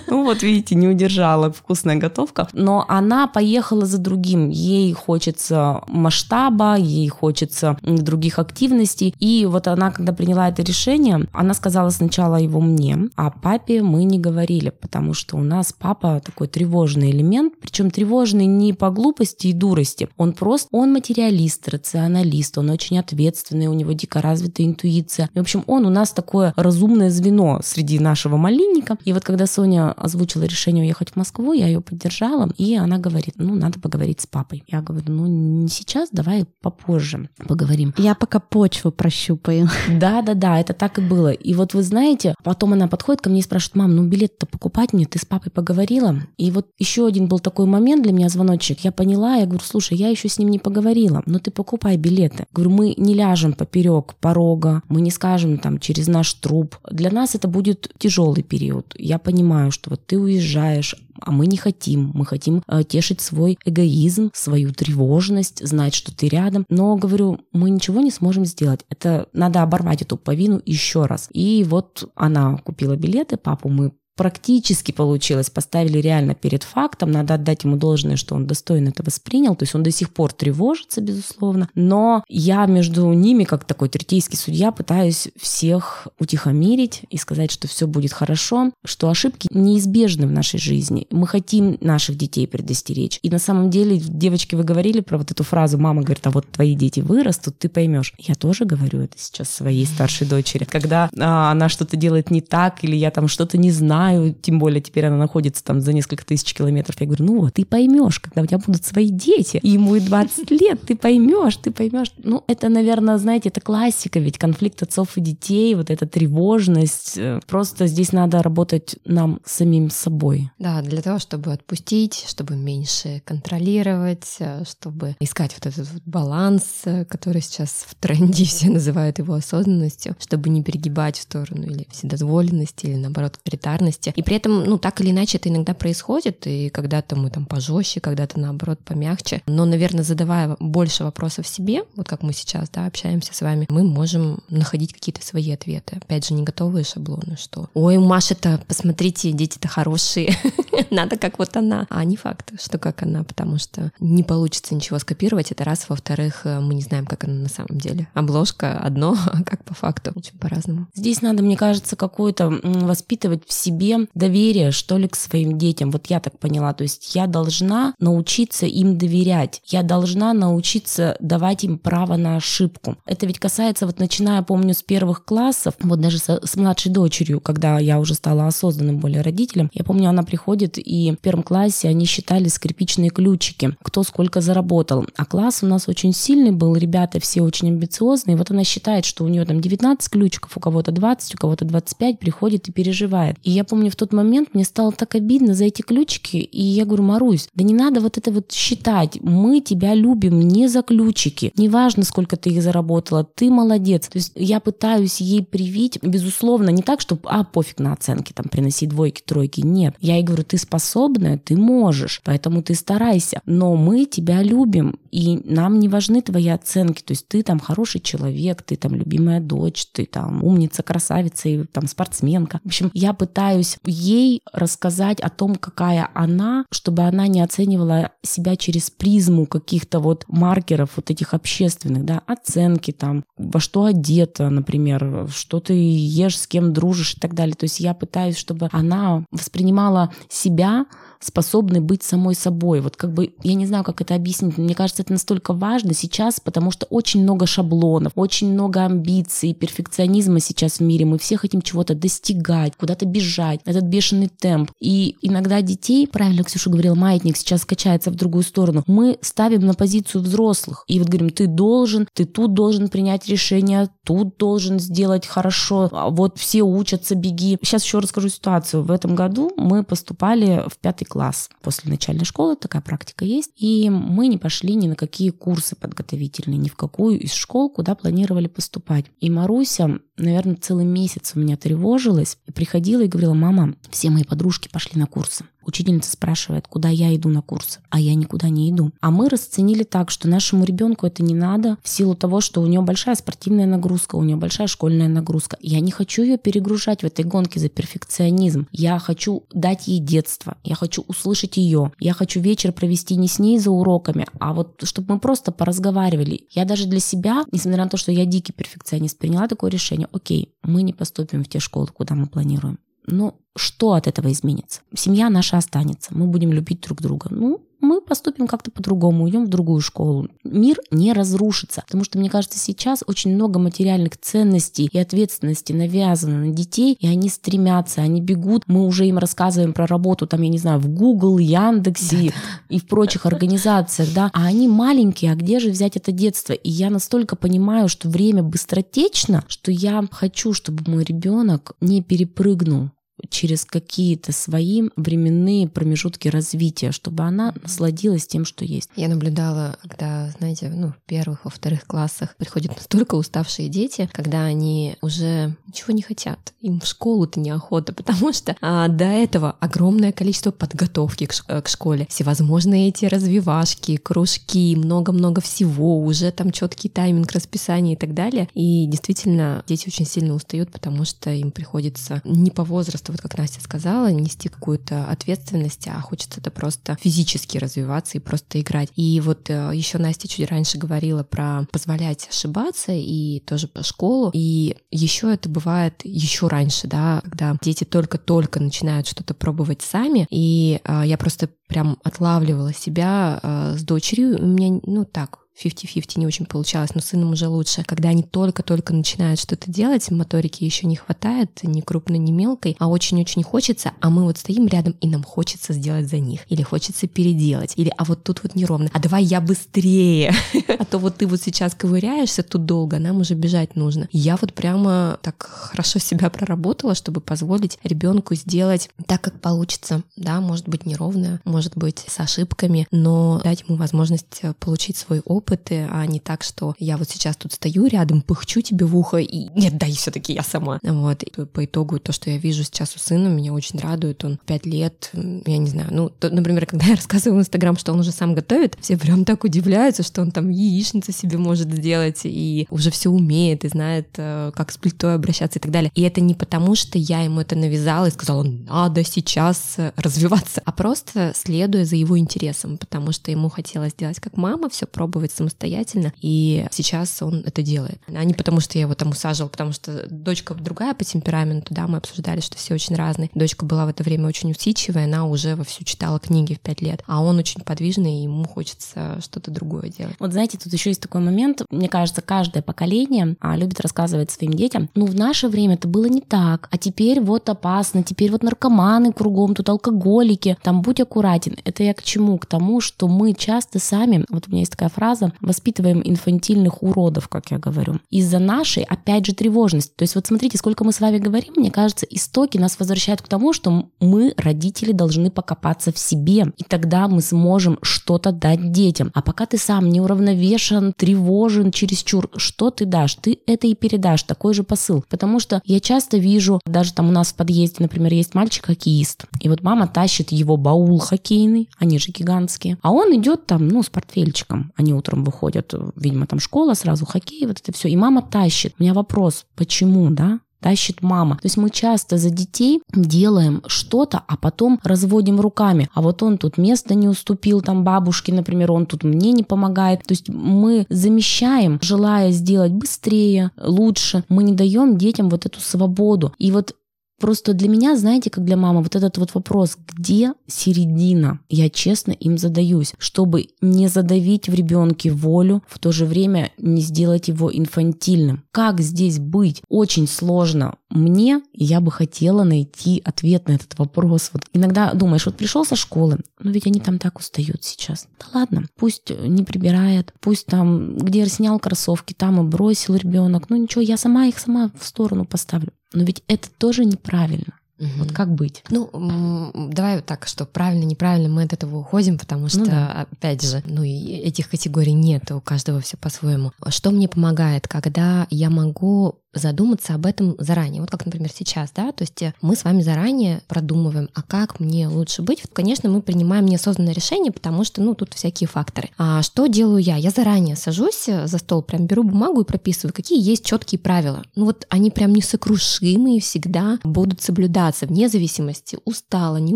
Ну вот, видите, не удержала вкусная готовка. Но она поехала за другим. Ей хочется масштаба, ей хочется других активностей. И вот она, когда приняла это решение, она сказала сначала его мне, а папе мы не говорили, потому что у нас папа такой тревожный элемент, причем тревожный не по глупости и дурости, он просто, он материалист, рационалист, он очень ответственный, у него дико развитая интуиция. И, в общем, он у нас такое разумное звено среди нашего малинника. И вот когда Соня озвучила решение уехать в Москву, я ее поддержала, и она говорит, ну, надо поговорить с папой. Я говорю, ну, не сейчас, давай попозже поговорим. Я пока почву прощупаю. Да-да-да, это так и было. И вот вы знаете, потом она подходит ко мне и спрашивает, мам, ну билет-то покупать мне, ты с папой поговорила? И вот еще один был такой момент для меня, звоночек. Я поняла, я говорю, слушай, я еще с ним не поговорила, но ты покупай билеты. Говорю, мы не ляжем поперек порога, мы не скажем там через наш труп. Для нас это будет тяжелый период. Я понимаю, что вот ты уезжаешь, а мы не хотим. Мы хотим э, тешить свой эгоизм, свою тревожность, знать, что ты рядом. Но, говорю, мы ничего не сможем сделать. Это надо оборвать эту повину еще раз. И вот она купила билеты, папу мы практически получилось, поставили реально перед фактом, надо отдать ему должное, что он достойно это воспринял, то есть он до сих пор тревожится, безусловно, но я между ними, как такой третейский судья, пытаюсь всех утихомирить и сказать, что все будет хорошо, что ошибки неизбежны в нашей жизни, мы хотим наших детей предостеречь. И на самом деле, девочки, вы говорили про вот эту фразу, мама говорит, а вот твои дети вырастут, ты поймешь. Я тоже говорю это сейчас своей старшей дочери. Когда а, она что-то делает не так, или я там что-то не знаю, знаю, тем более теперь она находится там за несколько тысяч километров. Я говорю, ну вот, ты поймешь, когда у тебя будут свои дети, и ему и 20 лет, ты поймешь, ты поймешь. Ну, это, наверное, знаете, это классика, ведь конфликт отцов и детей, вот эта тревожность. Э, просто здесь надо работать нам самим собой. Да, для того, чтобы отпустить, чтобы меньше контролировать, э, чтобы искать вот этот вот баланс, э, который сейчас в тренде все называют его осознанностью, чтобы не перегибать в сторону или вседозволенности, или наоборот, авторитарности, ценности. И при этом, ну, так или иначе это иногда происходит, и когда-то мы там пожестче, когда-то наоборот помягче. Но, наверное, задавая больше вопросов себе, вот как мы сейчас, да, общаемся с вами, мы можем находить какие-то свои ответы. Опять же, не готовые шаблоны, что «Ой, Маша-то, посмотрите, дети-то хорошие, надо как вот она». А не факт, что как она, потому что не получится ничего скопировать, это раз. Во-вторых, э, мы не знаем, как она на самом деле. Обложка одно, а как по факту. Очень по-разному. Здесь надо, мне кажется, какое-то воспитывать в себе себе доверие, что ли, к своим детям. Вот я так поняла. То есть я должна научиться им доверять. Я должна научиться давать им право на ошибку. Это ведь касается, вот начиная, помню, с первых классов, вот даже с, с младшей дочерью, когда я уже стала осознанным более родителем, я помню, она приходит, и в первом классе они считали скрипичные ключики, кто сколько заработал. А класс у нас очень сильный был, ребята все очень амбициозные. Вот она считает, что у нее там 19 ключиков, у кого-то 20, у кого-то 25, приходит и переживает. И я помню, в тот момент мне стало так обидно за эти ключики, и я говорю, Марусь, да не надо вот это вот считать, мы тебя любим не за ключики, неважно, сколько ты их заработала, ты молодец. То есть я пытаюсь ей привить, безусловно, не так, чтобы, а, пофиг на оценки, там, приноси двойки, тройки, нет. Я ей говорю, ты способная, ты можешь, поэтому ты старайся, но мы тебя любим, и нам не важны твои оценки, то есть ты там хороший человек, ты там любимая дочь, ты там умница, красавица и там спортсменка. В общем, я пытаюсь ей рассказать о том, какая она, чтобы она не оценивала себя через призму каких-то вот маркеров вот этих общественных, да, оценки там, во что одета, например, что ты ешь, с кем дружишь и так далее. То есть я пытаюсь, чтобы она воспринимала себя способной быть самой собой. Вот как бы, я не знаю, как это объяснить, мне кажется, это настолько важно сейчас, потому что очень много шаблонов, очень много амбиций, перфекционизма сейчас в мире. Мы все хотим чего-то достигать, куда-то бежать, этот бешеный темп. И иногда детей, правильно Ксюша говорила, маятник сейчас качается в другую сторону, мы ставим на позицию взрослых. И вот говорим, ты должен, ты тут должен принять решение, тут должен сделать хорошо, а вот все учатся, беги. Сейчас еще расскажу ситуацию. В этом году мы поступали в пятый класс после начальной школы, такая практика есть, и мы не пошли ни на какие курсы подготовительные, ни в какую из школ, куда планировали поступать. И Маруся, наверное, целый месяц у меня тревожилась, и приходила и говорила, мама, все мои подружки пошли на курсы. Учительница спрашивает, куда я иду на курсы, а я никуда не иду. А мы расценили так, что нашему ребенку это не надо в силу того, что у него большая спортивная нагрузка, у него большая школьная нагрузка. Я не хочу ее перегружать в этой гонке за перфекционизм. Я хочу дать ей детство, я хочу услышать ее, я хочу вечер провести не с ней за уроками, а вот чтобы мы просто поразговаривали. Я даже для себя, несмотря на то, что я дикий перфекционист, приняла такое решение. Окей, мы не поступим в те школы, куда мы планируем. Ну, что от этого изменится? Семья наша останется, мы будем любить друг друга. Ну, мы поступим как-то по-другому, уйдем в другую школу. Мир не разрушится, потому что, мне кажется, сейчас очень много материальных ценностей и ответственности навязано на детей, и они стремятся, они бегут. Мы уже им рассказываем про работу, там, я не знаю, в Google, Яндексе и в прочих организациях, да, а они маленькие, а где же взять это детство? И я настолько понимаю, что время быстротечно, что я хочу, чтобы мой ребенок не перепрыгнул через какие-то свои временные промежутки развития, чтобы она насладилась тем, что есть. Я наблюдала, когда, знаете, ну, в первых, во вторых классах приходят настолько уставшие дети, когда они уже ничего не хотят. Им в школу-то неохота, потому что а, до этого огромное количество подготовки к, к школе, всевозможные эти развивашки, кружки, много-много всего, уже там четкий тайминг расписания и так далее. И действительно, дети очень сильно устают, потому что им приходится не по возрасту вот как Настя сказала, нести какую-то ответственность, а хочется это просто физически развиваться и просто играть. И вот э, еще Настя чуть раньше говорила про позволять ошибаться и тоже по школу. И еще это бывает еще раньше, да, когда дети только-только начинают что-то пробовать сами. И э, я просто прям отлавливала себя э, с дочерью. У меня, ну так, 50-50 не очень получалось, но с сыном уже лучше. Когда они только-только начинают что-то делать, моторики еще не хватает, ни крупной, ни мелкой, а очень-очень хочется, а мы вот стоим рядом, и нам хочется сделать за них, или хочется переделать, или а вот тут вот неровно, а давай я быстрее, а то вот ты вот сейчас ковыряешься тут долго, нам уже бежать нужно. Я вот прямо так хорошо себя проработала, чтобы позволить ребенку сделать так, как получится, да, может быть неровно, может быть с ошибками, но дать ему возможность получить свой опыт, опыты, а не так, что я вот сейчас тут стою рядом, пыхчу тебе в ухо, и нет, дай все-таки я сама. Вот. И по итогу то, что я вижу сейчас у сына, меня очень радует. Он пять лет, я не знаю, ну, то, например, когда я рассказываю в Инстаграм, что он уже сам готовит, все прям так удивляются, что он там яичницу себе может сделать и уже все умеет и знает, э, как с плитой обращаться и так далее. И это не потому, что я ему это навязала и сказала, надо сейчас э, развиваться, а просто следуя за его интересом, потому что ему хотелось сделать как мама, все пробовать самостоятельно, и сейчас он это делает. А не потому, что я его там усаживала, потому что дочка другая по темпераменту, да, мы обсуждали, что все очень разные. Дочка была в это время очень усидчивая, она уже вовсю читала книги в пять лет, а он очень подвижный, и ему хочется что-то другое делать. Вот знаете, тут еще есть такой момент, мне кажется, каждое поколение а, любит рассказывать своим детям, ну, в наше время это было не так, а теперь вот опасно, теперь вот наркоманы кругом, тут алкоголики, там будь аккуратен. Это я к чему? К тому, что мы часто сами, вот у меня есть такая фраза, воспитываем инфантильных уродов, как я говорю, из-за нашей, опять же, тревожности. То есть вот смотрите, сколько мы с вами говорим, мне кажется, истоки нас возвращают к тому, что мы, родители, должны покопаться в себе, и тогда мы сможем что-то дать детям. А пока ты сам не уравновешен, тревожен чересчур, что ты дашь? Ты это и передашь, такой же посыл. Потому что я часто вижу, даже там у нас в подъезде, например, есть мальчик-хоккеист, и вот мама тащит его баул хоккейный, они же гигантские, а он идет там, ну, с портфельчиком, они утром выходят, видимо, там школа, сразу хоккей, вот это все. И мама тащит. У меня вопрос, почему, да? тащит мама. То есть мы часто за детей делаем что-то, а потом разводим руками. А вот он тут место не уступил, там бабушке, например, он тут мне не помогает. То есть мы замещаем, желая сделать быстрее, лучше. Мы не даем детям вот эту свободу. И вот Просто для меня, знаете, как для мамы, вот этот вот вопрос, где середина? Я честно им задаюсь, чтобы не задавить в ребенке волю, в то же время не сделать его инфантильным. Как здесь быть? Очень сложно. Мне я бы хотела найти ответ на этот вопрос. Вот иногда думаешь, вот пришел со школы, но ведь они там так устают сейчас. Да ладно, пусть не прибирает, пусть там, где снял кроссовки, там и бросил ребенок. Ну ничего, я сама их сама в сторону поставлю. Но ведь это тоже неправильно. Угу. Вот как быть? Ну, давай вот так, что правильно, неправильно мы от этого уходим, потому ну что, ну, да. опять же, ну, этих категорий нет, у каждого все по-своему. Что мне помогает, когда я могу задуматься об этом заранее. Вот как, например, сейчас, да, то есть э, мы с вами заранее продумываем, а как мне лучше быть. Конечно, мы принимаем неосознанное решение, потому что, ну, тут всякие факторы. А что делаю я? Я заранее сажусь э, за стол, прям беру бумагу и прописываю, какие есть четкие правила. Ну вот они прям несокрушимые всегда будут соблюдаться вне зависимости, устала, не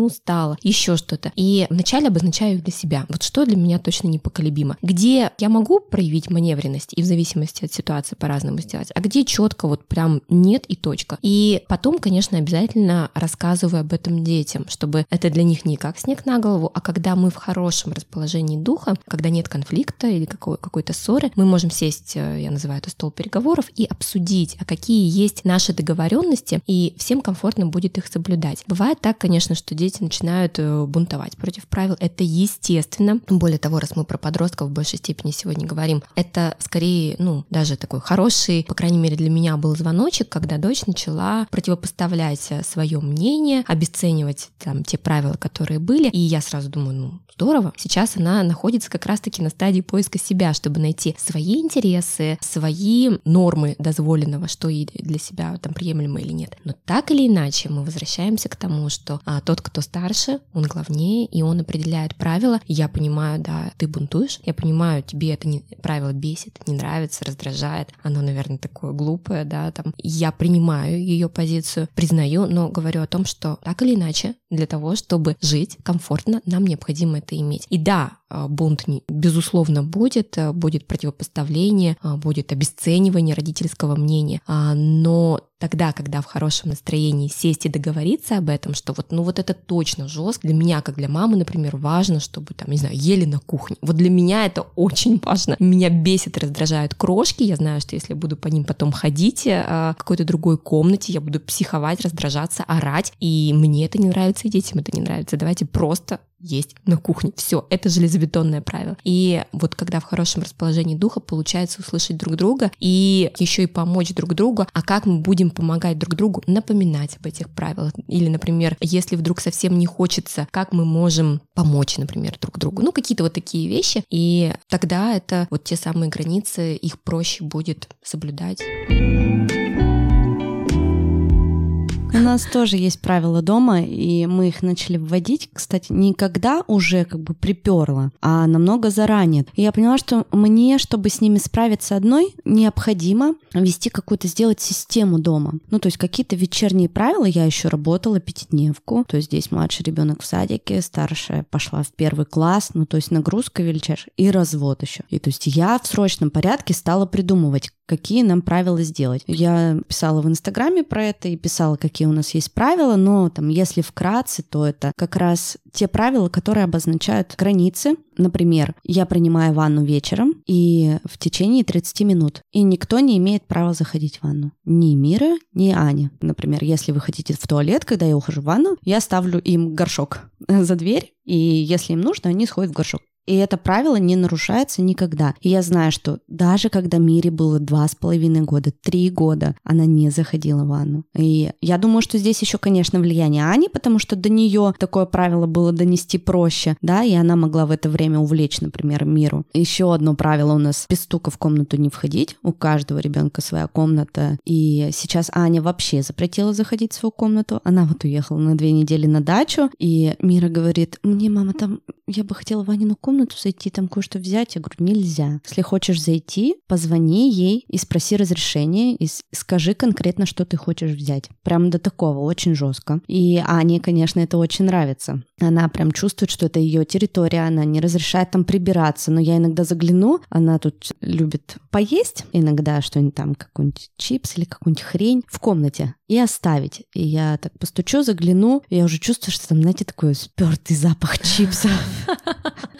устала, еще что-то. И вначале обозначаю их для себя. Вот что для меня точно непоколебимо. Где я могу проявить маневренность и в зависимости от ситуации по-разному сделать, а где четко четко вот прям нет и точка. И потом, конечно, обязательно рассказываю об этом детям, чтобы это для них не как снег на голову, а когда мы в хорошем расположении духа, когда нет конфликта или какой- какой-то ссоры, мы можем сесть, э, я называю это стол переговоров, и обсудить, а какие есть наши договоренности, и всем комфортно будет их соблюдать. Бывает так, конечно, что дети начинают э, бунтовать против правил. Это естественно. Более того, раз мы про подростков в большей степени сегодня говорим, это скорее, ну, даже такой хороший, по крайней мере для меня был звоночек, когда дочь начала противопоставлять э, свое мнение, обесценивать там те правила, которые были. И я сразу думаю, ну, здорово. Сейчас она находится как раз-таки на стадии поиска себя, чтобы найти свои интересы, свои нормы дозволенного, что ей для себя там приемлемо или нет. Но так или иначе мы возвращаемся к тому, что а, тот, кто старше, он главнее, и он определяет правила. Я понимаю, да, ты бунтуешь, я понимаю, тебе это не, правило бесит, не нравится, раздражает, оно, наверное, такое глупое, да, там, я принимаю ее позицию, признаю, но говорю о том, что так или иначе, для того, чтобы жить комфортно, нам необходимо это иметь. И да, бунт, безусловно, будет, а, будет противопоставление, а, будет обесценивание родительского мнения, но тогда, когда в хорошем настроении сесть и договориться об этом, что вот, ну вот это точно жестко. Для меня, как для мамы, например, важно, чтобы там, не знаю, ели на кухне. Вот для меня это очень важно. Меня бесит раздражают крошки. Я знаю, что если буду по ним потом ходить в какой-то другой комнате, я буду психовать, раздражаться, орать. И мне это не нравится, и детям это не нравится. Давайте просто есть на кухне. Все, это железобетонное правило. И вот когда в хорошем расположении духа получается услышать друг друга и еще и помочь друг другу, а как мы будем помогать друг другу, напоминать об этих правилах. Или, например, если вдруг совсем не хочется, как мы можем помочь, например, друг другу. Ну, какие-то вот такие вещи. И тогда это вот те самые границы, их проще будет соблюдать. У нас тоже есть правила дома, и мы их начали вводить, кстати, никогда уже как бы приперло, а намного заранее. И я поняла, что мне, чтобы с ними справиться одной, необходимо вести какую-то, сделать систему дома. Ну, то есть какие-то вечерние правила. Я еще работала пятидневку, то есть здесь младший ребенок в садике, старшая пошла в первый класс, ну, то есть нагрузка величайшая, и развод еще. И то есть я в срочном порядке стала придумывать, какие нам правила сделать. Я писала в Инстаграме про это и писала, какие у нас есть правила, но там, если вкратце, то это как раз те правила, которые обозначают границы. Например, я принимаю ванну вечером и в течение 30 минут. И никто не имеет права заходить в ванну. Ни Мира, ни Аня. Например, если вы хотите в туалет, когда я ухожу в ванну, я ставлю им горшок за дверь, и если им нужно, они сходят в горшок. И это правило не нарушается никогда. И я знаю, что даже когда Мире было два с половиной года, три года, она не заходила в ванну. И я думаю, что здесь еще, конечно, влияние Ани, потому что до нее такое правило было донести проще, да, и она могла в это время увлечь, например, Миру. Еще одно правило у нас без стука в комнату не входить. У каждого ребенка своя комната. И сейчас Аня вообще запретила заходить в свою комнату. Она вот уехала на две недели на дачу, и Мира говорит, мне мама там, я бы хотела Ванину комнату комнату зайти, там кое-что взять? Я говорю, нельзя. Если хочешь зайти, позвони ей и спроси разрешение, и скажи конкретно, что ты хочешь взять. Прям до такого, очень жестко. И Ане, конечно, это очень нравится. Она прям чувствует, что это ее территория, она не разрешает там прибираться, но я иногда загляну, она тут любит поесть иногда что-нибудь там, какой-нибудь чипс или какую-нибудь хрень в комнате и оставить. И я так постучу, загляну, и я уже чувствую, что там, знаете, такой спертый запах чипсов.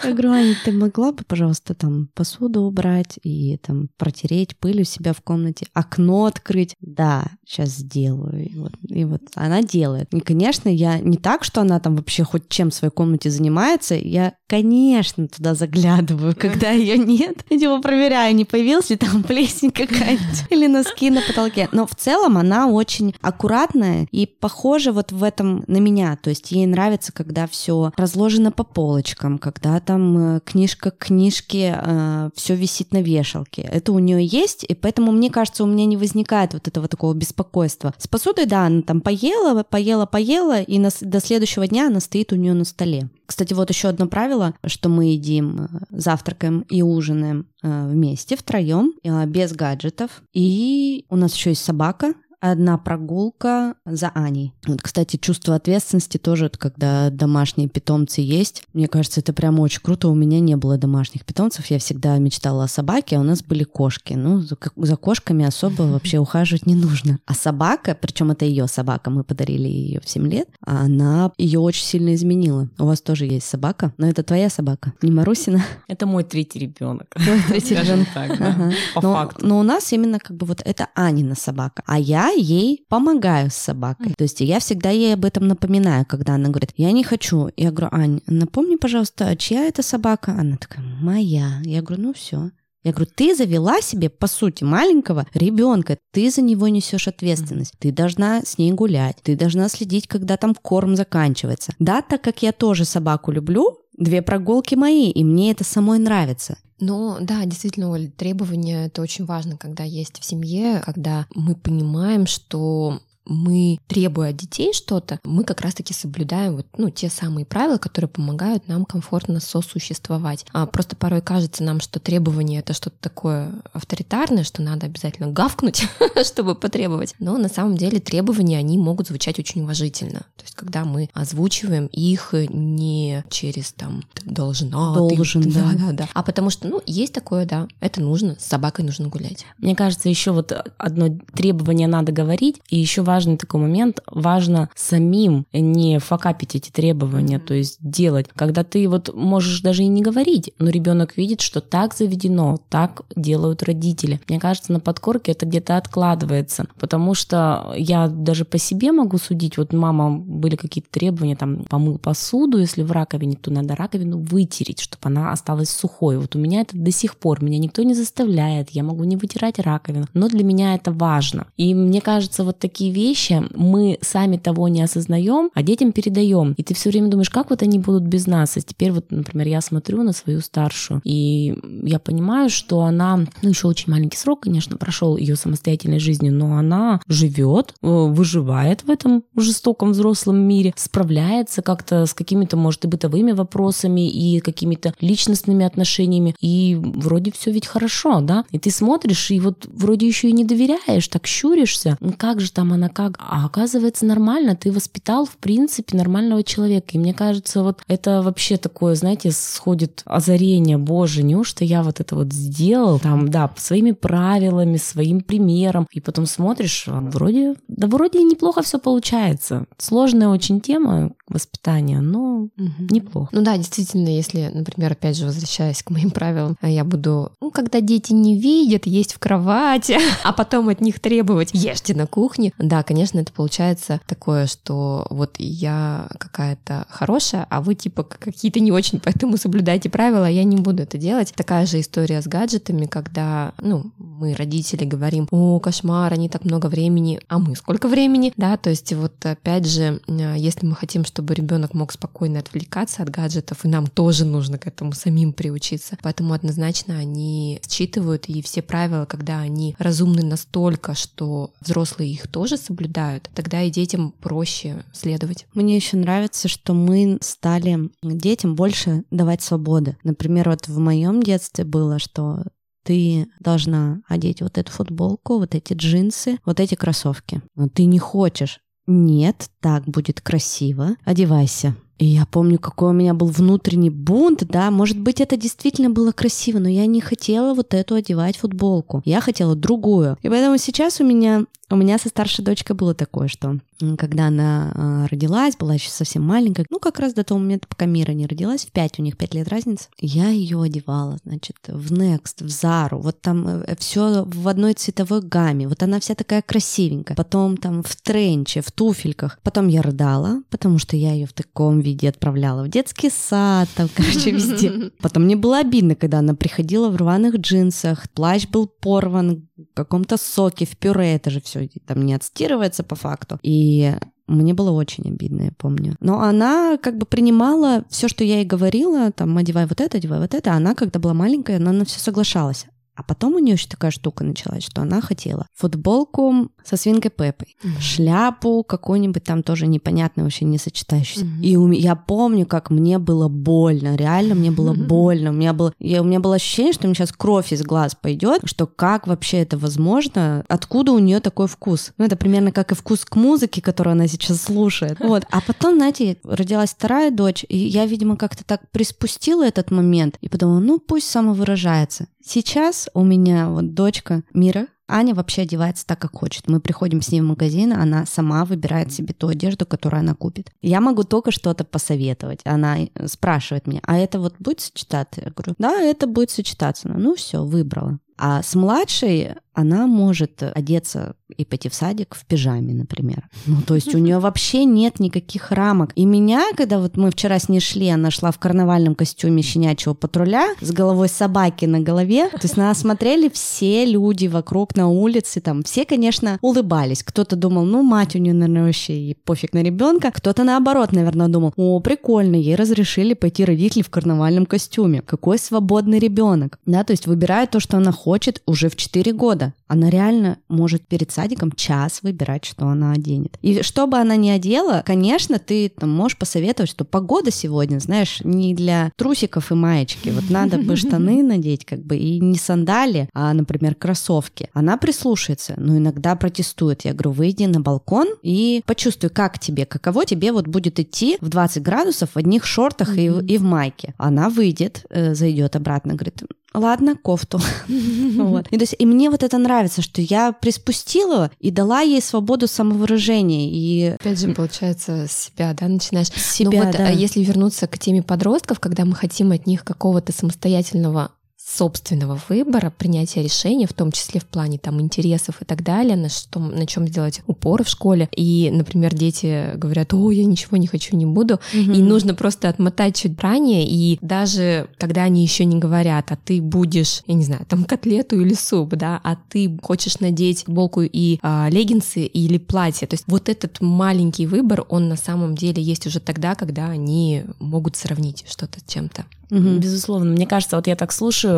Я говорю, Аня, ты могла бы, пожалуйста, там посуду убрать и там протереть пыль у себя в комнате, окно открыть? Да, сейчас сделаю. И вот, и вот она делает. И, конечно, я не так, что она там вообще хоть чем в своей комнате занимается, я, конечно, туда заглядываю, когда ее нет. Я типа проверяю, не появилась ли там плесень какая-нибудь или носки на потолке. Но в целом она очень аккуратная и похожа вот в этом на меня. То есть ей нравится, когда все разложено по полочкам, когда там э, книжка к книжке э, все висит на вешалке. Это у нее есть, и поэтому мне кажется, у меня не возникает вот этого такого беспокойства. С посудой, да, она там поела, поела, поела, и на, до следующего дня она стоит у нее на столе. Кстати, вот еще одно правило, что мы едим, э, завтракаем и ужинаем э, вместе, втроем, без гаджетов. И у нас еще есть собака, одна прогулка за Аней. Вот, кстати, чувство ответственности тоже, когда домашние питомцы есть. Мне кажется, это прям очень круто. У меня не было домашних питомцев. Я всегда мечтала о собаке, а у нас были кошки. Ну, за, за кошками особо вообще ухаживать не нужно. А собака, причем это ее собака, мы подарили ее в 7 лет, она ее очень сильно изменила. У вас тоже есть собака, но это твоя собака, не Марусина. Это мой третий ребенок. Мой третий ребенок. так, да, по факту. Но у нас именно как бы вот это Анина собака. А я ей помогаю с собакой. То есть я всегда ей об этом напоминаю, когда она говорит, я не хочу. Я говорю, Ань, напомни, пожалуйста, а чья это собака? Она такая, моя. Я говорю, ну все. Я говорю, ты завела себе, по сути, маленького ребенка, ты за него несешь ответственность, ты должна с ней гулять, ты должна следить, когда там корм заканчивается. Да, так как я тоже собаку люблю, две прогулки мои, и мне это самой нравится. Но да, действительно, Оль, требования это очень важно, когда есть в семье, когда мы понимаем, что мы, требуя от детей что-то, мы как раз-таки соблюдаем вот, ну, те самые правила, которые помогают нам комфортно сосуществовать. А просто порой кажется нам, что требование — это что-то такое авторитарное, что надо обязательно гавкнуть, чтобы потребовать. Но на самом деле требования, они могут звучать очень уважительно. То есть когда мы озвучиваем их не через там «должна», Должен, ты, да. да, да, да, а потому что, ну, есть такое, да, это нужно, с собакой нужно гулять. Мне кажется, еще вот одно требование надо говорить, и еще важно важный такой момент, важно самим не факапить эти требования, то есть делать. Когда ты вот можешь даже и не говорить, но ребенок видит, что так заведено, так делают родители. Мне кажется, на подкорке это где-то откладывается, потому что я даже по себе могу судить, вот мама, были какие-то требования, там, помыл посуду, если в раковине, то надо раковину вытереть, чтобы она осталась сухой. Вот у меня это до сих пор, меня никто не заставляет, я могу не вытирать раковину, но для меня это важно. И мне кажется, вот такие вещи, вещи мы сами того не осознаем, а детям передаем. И ты все время думаешь, как вот они будут без нас. И теперь вот, например, я смотрю на свою старшую, и я понимаю, что она, ну, еще очень маленький срок, конечно, прошел ее самостоятельной жизни, но она живет, э, выживает в этом жестоком взрослом мире, справляется как-то с какими-то, может, и бытовыми вопросами, и какими-то личностными отношениями, и вроде все ведь хорошо, да? И ты смотришь, и вот вроде еще и не доверяешь, так щуришься, ну, как же там она, как? А оказывается нормально, ты воспитал, в принципе, нормального человека. И мне кажется, вот это вообще такое, знаете, сходит озарение, боже, неужто я вот это вот сделал, там, да, своими правилами, своим примером, и потом смотришь, а вроде, да вроде неплохо все получается. Сложная очень тема воспитания, но угу. неплохо. Ну да, действительно, если, например, опять же, возвращаясь к моим правилам, я буду, ну, когда дети не видят, есть в кровати, а потом от них требовать, ешьте на кухне, да, конечно, это получается такое, что вот я какая-то хорошая, а вы типа какие-то не очень, поэтому соблюдайте правила, я не буду это делать. Такая же история с гаджетами, когда, ну, мы, родители, говорим, о, кошмар, они так много времени, а мы сколько времени, да, то есть вот опять же, если мы хотим, чтобы ребенок мог спокойно отвлекаться от гаджетов, и нам тоже нужно к этому самим приучиться, поэтому однозначно они считывают, и все правила, когда они разумны настолько, что взрослые их тоже соблюдают, тогда и детям проще следовать. Мне еще нравится, что мы стали детям больше давать свободы. Например, вот в моем детстве было, что ты должна одеть вот эту футболку, вот эти джинсы, вот эти кроссовки. Но ты не хочешь. Нет, так будет красиво. Одевайся. И я помню, какой у меня был внутренний бунт, да, может быть, это действительно было красиво, но я не хотела вот эту одевать футболку. Я хотела другую. И поэтому сейчас у меня у меня со старшей дочкой было такое, что когда она э, родилась, была еще совсем маленькая, ну, как раз до того момента, пока Мира не родилась, в 5, у них 5 лет разница, я ее одевала, значит, в Next, в Зару, вот там э, все в одной цветовой гамме, вот она вся такая красивенькая, потом там в тренче, в туфельках, потом я рыдала, потому что я ее в таком виде отправляла в детский сад, там, короче, везде. Потом мне было обидно, когда она приходила в рваных джинсах, плащ был порван, в каком-то соке, в пюре, это же все все там не отстирывается по факту. И мне было очень обидно, я помню. Но она как бы принимала все, что я ей говорила, там, одевай вот это, одевай вот это. Она, когда была маленькая, она на все соглашалась. А потом у нее еще такая штука началась, что она хотела футболку со свинкой Пеппой, mm-hmm. шляпу какую-нибудь там тоже непонятную, вообще не сочетающуюся. Mm-hmm. И у, я помню, как мне было больно, реально мне было mm-hmm. больно. У меня было, я, у меня было ощущение, что мне сейчас кровь из глаз пойдет, что как вообще это возможно, откуда у нее такой вкус. Ну, это примерно как и вкус к музыке, которую она сейчас слушает. Вот. А потом, знаете, родилась вторая дочь, и я, видимо, как-то так приспустила этот момент и подумала, ну, пусть самовыражается. Сейчас у меня вот дочка Мира, Аня вообще одевается так, как хочет. Мы приходим с ней в магазин, она сама выбирает себе ту одежду, которую она купит. Я могу только что-то посоветовать. Она спрашивает меня, а это вот будет сочетаться? Я говорю, да, это будет сочетаться. Ну все, выбрала. А с младшей она может одеться и пойти в садик в пижаме, например. Ну, то есть у нее вообще нет никаких рамок. И меня, когда вот мы вчера с ней шли, она шла в карнавальном костюме щенячьего патруля с головой собаки на голове. То есть нас смотрели все люди вокруг на улице, там все, конечно, улыбались. Кто-то думал, ну, мать у нее, наверное, вообще и пофиг на ребенка. Кто-то наоборот, наверное, думал, о, прикольно, ей разрешили пойти родители в карнавальном костюме. Какой свободный ребенок. Да, то есть выбирает то, что она хочет уже в 4 года года. Она реально может перед садиком час выбирать, что она оденет. И что бы она ни одела, конечно, ты там можешь посоветовать, что погода сегодня, знаешь, не для трусиков и маечки. Вот надо бы штаны надеть, как бы, и не сандали, а, например, кроссовки. Она прислушается, но иногда протестует. Я говорю, выйди на балкон и почувствуй, как тебе, каково тебе вот будет идти в 20 градусов в одних шортах и, и в майке. Она выйдет, э, зайдет обратно, говорит, ладно, кофту. вот. и, то есть, и мне вот это нравится, что я приспустила и дала ей свободу самовыражения. И... Опять же, получается, себя, да, начинаешь. Себя, Но вот, да. Если вернуться к теме подростков, когда мы хотим от них какого-то самостоятельного собственного выбора, принятия решения, в том числе в плане там интересов и так далее, на, что, на чем сделать упор в школе. И, например, дети говорят, о, я ничего не хочу, не буду. Угу. И нужно просто отмотать чуть ранее, и даже когда они еще не говорят, а ты будешь, я не знаю, там котлету или суп, да, а ты хочешь надеть футболку и а, леггинсы или платье. То есть вот этот маленький выбор, он на самом деле есть уже тогда, когда они могут сравнить что-то с чем-то. Угу. Безусловно. Мне кажется, вот я так слушаю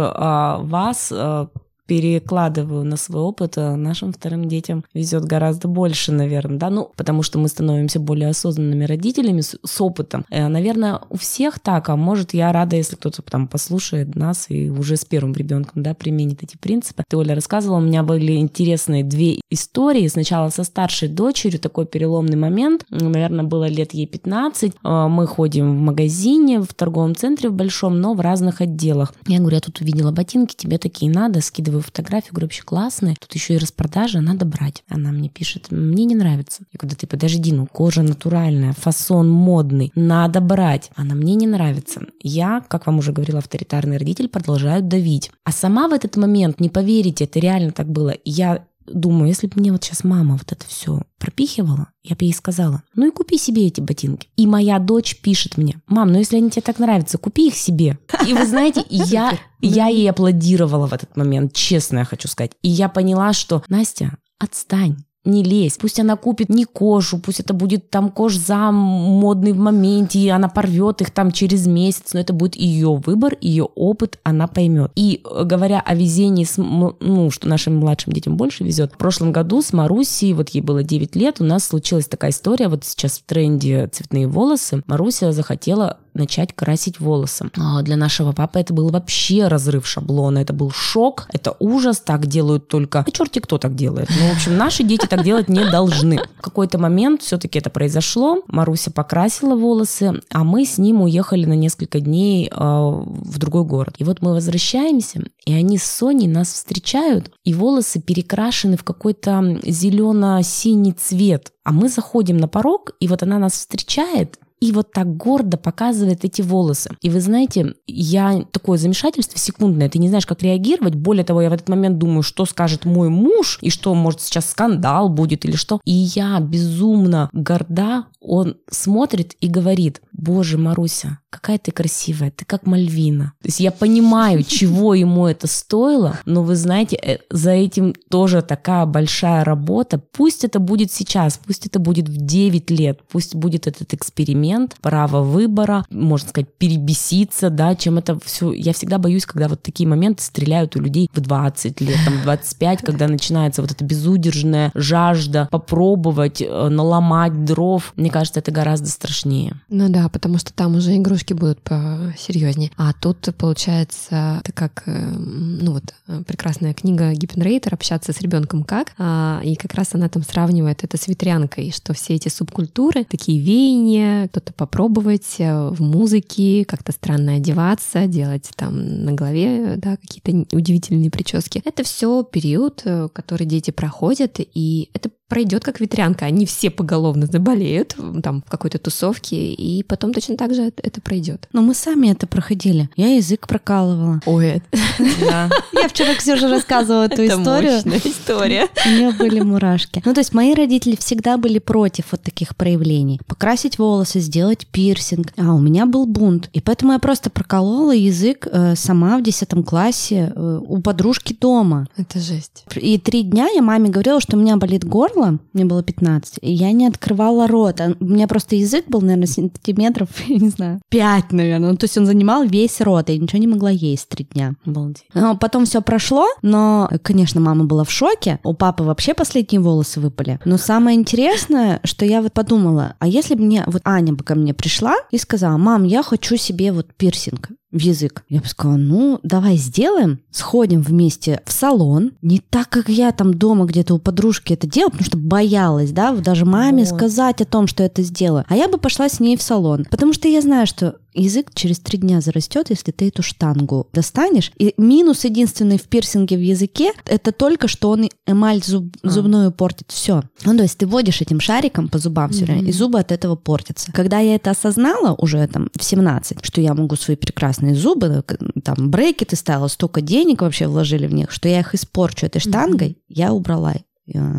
вас, а, перекладываю на свой опыт, а нашим вторым детям везет гораздо больше, наверное, да, ну, потому что мы становимся более осознанными родителями с, с опытом. Э, наверное, у всех так, а может, я рада, если кто-то там послушает нас и уже с первым ребенком, да, применит эти принципы. Ты, Оля, рассказывала, у меня были интересные две истории. Сначала со старшей дочерью такой переломный момент, наверное, было лет ей 15. Э, мы ходим в магазине, в торговом центре в большом, но в разных отделах. Я говорю, я тут увидела ботинки, тебе такие надо, скидываю фотографию, говорю, вообще классные, тут еще и распродажа, надо брать. Она мне пишет, мне не нравится. Я говорю, да ты подожди, ну кожа натуральная, фасон модный, надо брать. Она мне не нравится. Я, как вам уже говорила, авторитарный родитель, продолжаю давить. А сама в этот момент, не поверите, это реально так было, я думаю, если бы мне вот сейчас мама вот это все пропихивала, я бы ей сказала, ну и купи себе эти ботинки. И моя дочь пишет мне, мам, ну если они тебе так нравятся, купи их себе. И вы знаете, я, я ей аплодировала в этот момент, честно я хочу сказать. И я поняла, что, Настя, отстань не лезь. Пусть она купит не кожу, пусть это будет там кожзам модный в моменте, и она порвет их там через месяц, но это будет ее выбор, ее опыт, она поймет. И э, говоря о везении, с, ну, что нашим младшим детям больше везет, в прошлом году с Марусей, вот ей было 9 лет, у нас случилась такая история, вот сейчас в тренде цветные волосы, Маруся захотела начать красить волосы. А для нашего папы это был вообще разрыв шаблона, это был шок, это ужас, так делают только... Да черти кто так делает. Ну, в общем, наши дети так делать не должны. В какой-то момент все-таки это произошло, Маруся покрасила волосы, а мы с ним уехали на несколько дней э, в другой город. И вот мы возвращаемся, и они с Соней нас встречают, и волосы перекрашены в какой-то зелено-синий цвет. А мы заходим на порог, и вот она нас встречает, и вот так гордо показывает эти волосы. И вы знаете, я такое замешательство секундное, ты не знаешь, как реагировать. Более того, я в этот момент думаю, что скажет мой муж, и что, может, сейчас скандал будет или что. И я безумно горда, он смотрит и говорит, боже, Маруся, какая ты красивая, ты как Мальвина. То есть я понимаю, чего ему это стоило, но вы знаете, э, за этим тоже такая большая работа. Пусть это будет сейчас, пусть это будет в 9 лет, пусть будет этот эксперимент, право выбора, можно сказать, перебеситься, да, чем это все. Я всегда боюсь, когда вот такие моменты стреляют у людей в 20 лет, там, в 25, когда начинается вот эта безудержная жажда попробовать, э, наломать дров. Мне кажется, это гораздо страшнее. Ну да, потому что там уже игрушки будут посерьезнее. А тут, получается, это как, э, ну вот, э, прекрасная книга Гиппенрейтер «Общаться с ребенком как», а, и как раз она там сравнивает это с ветрянкой, что все эти субкультуры, такие веяния, кто-то попробовать в музыке, как-то странно одеваться, делать там на голове, да, какие-то удивительные прически. Это все период, который дети проходят, и это пройдет как ветрянка. Они все поголовно заболеют там в какой-то тусовке, и потом точно так же это пройдет. Но мы сами это проходили. Я язык прокалывала. Ой, да. Я вчера Ксюше рассказывала эту историю. история. У нее были мурашки. Ну, то есть мои родители всегда были против вот таких проявлений. Покрасить волосы, сделать пирсинг. А у меня был бунт. И поэтому я просто проколола язык э, сама в 10 классе э, у подружки дома. Это жесть. И три дня я маме говорила, что у меня болит горло, горло, мне было 15, и я не открывала рот. А у меня просто язык был, наверное, сантиметров, я не знаю, 5, наверное. Ну, то есть он занимал весь рот, и я ничего не могла есть три дня. Обалдеть. Но потом все прошло, но, конечно, мама была в шоке. У папы вообще последние волосы выпали. Но самое интересное, что я вот подумала, а если бы мне, вот Аня бы ко мне пришла и сказала, мам, я хочу себе вот пирсинг в язык. Я бы сказала, ну, давай сделаем, сходим вместе в салон. Не так, как я там дома где-то у подружки это делала, потому что боялась, да, даже маме вот. сказать о том, что это сделаю. А я бы пошла с ней в салон, потому что я знаю, что язык через три дня зарастет, если ты эту штангу достанешь. И минус единственный в пирсинге в языке — это только что он эмаль зуб, а. зубную портит. Все. Ну, то есть ты водишь этим шариком по зубам все время, mm-hmm. и зубы от этого портятся. Когда я это осознала уже там в 17, что я могу свои прекрасные зубы, там брекеты ставила, столько денег вообще вложили в них, что я их испорчу этой штангой, mm-hmm. я убрала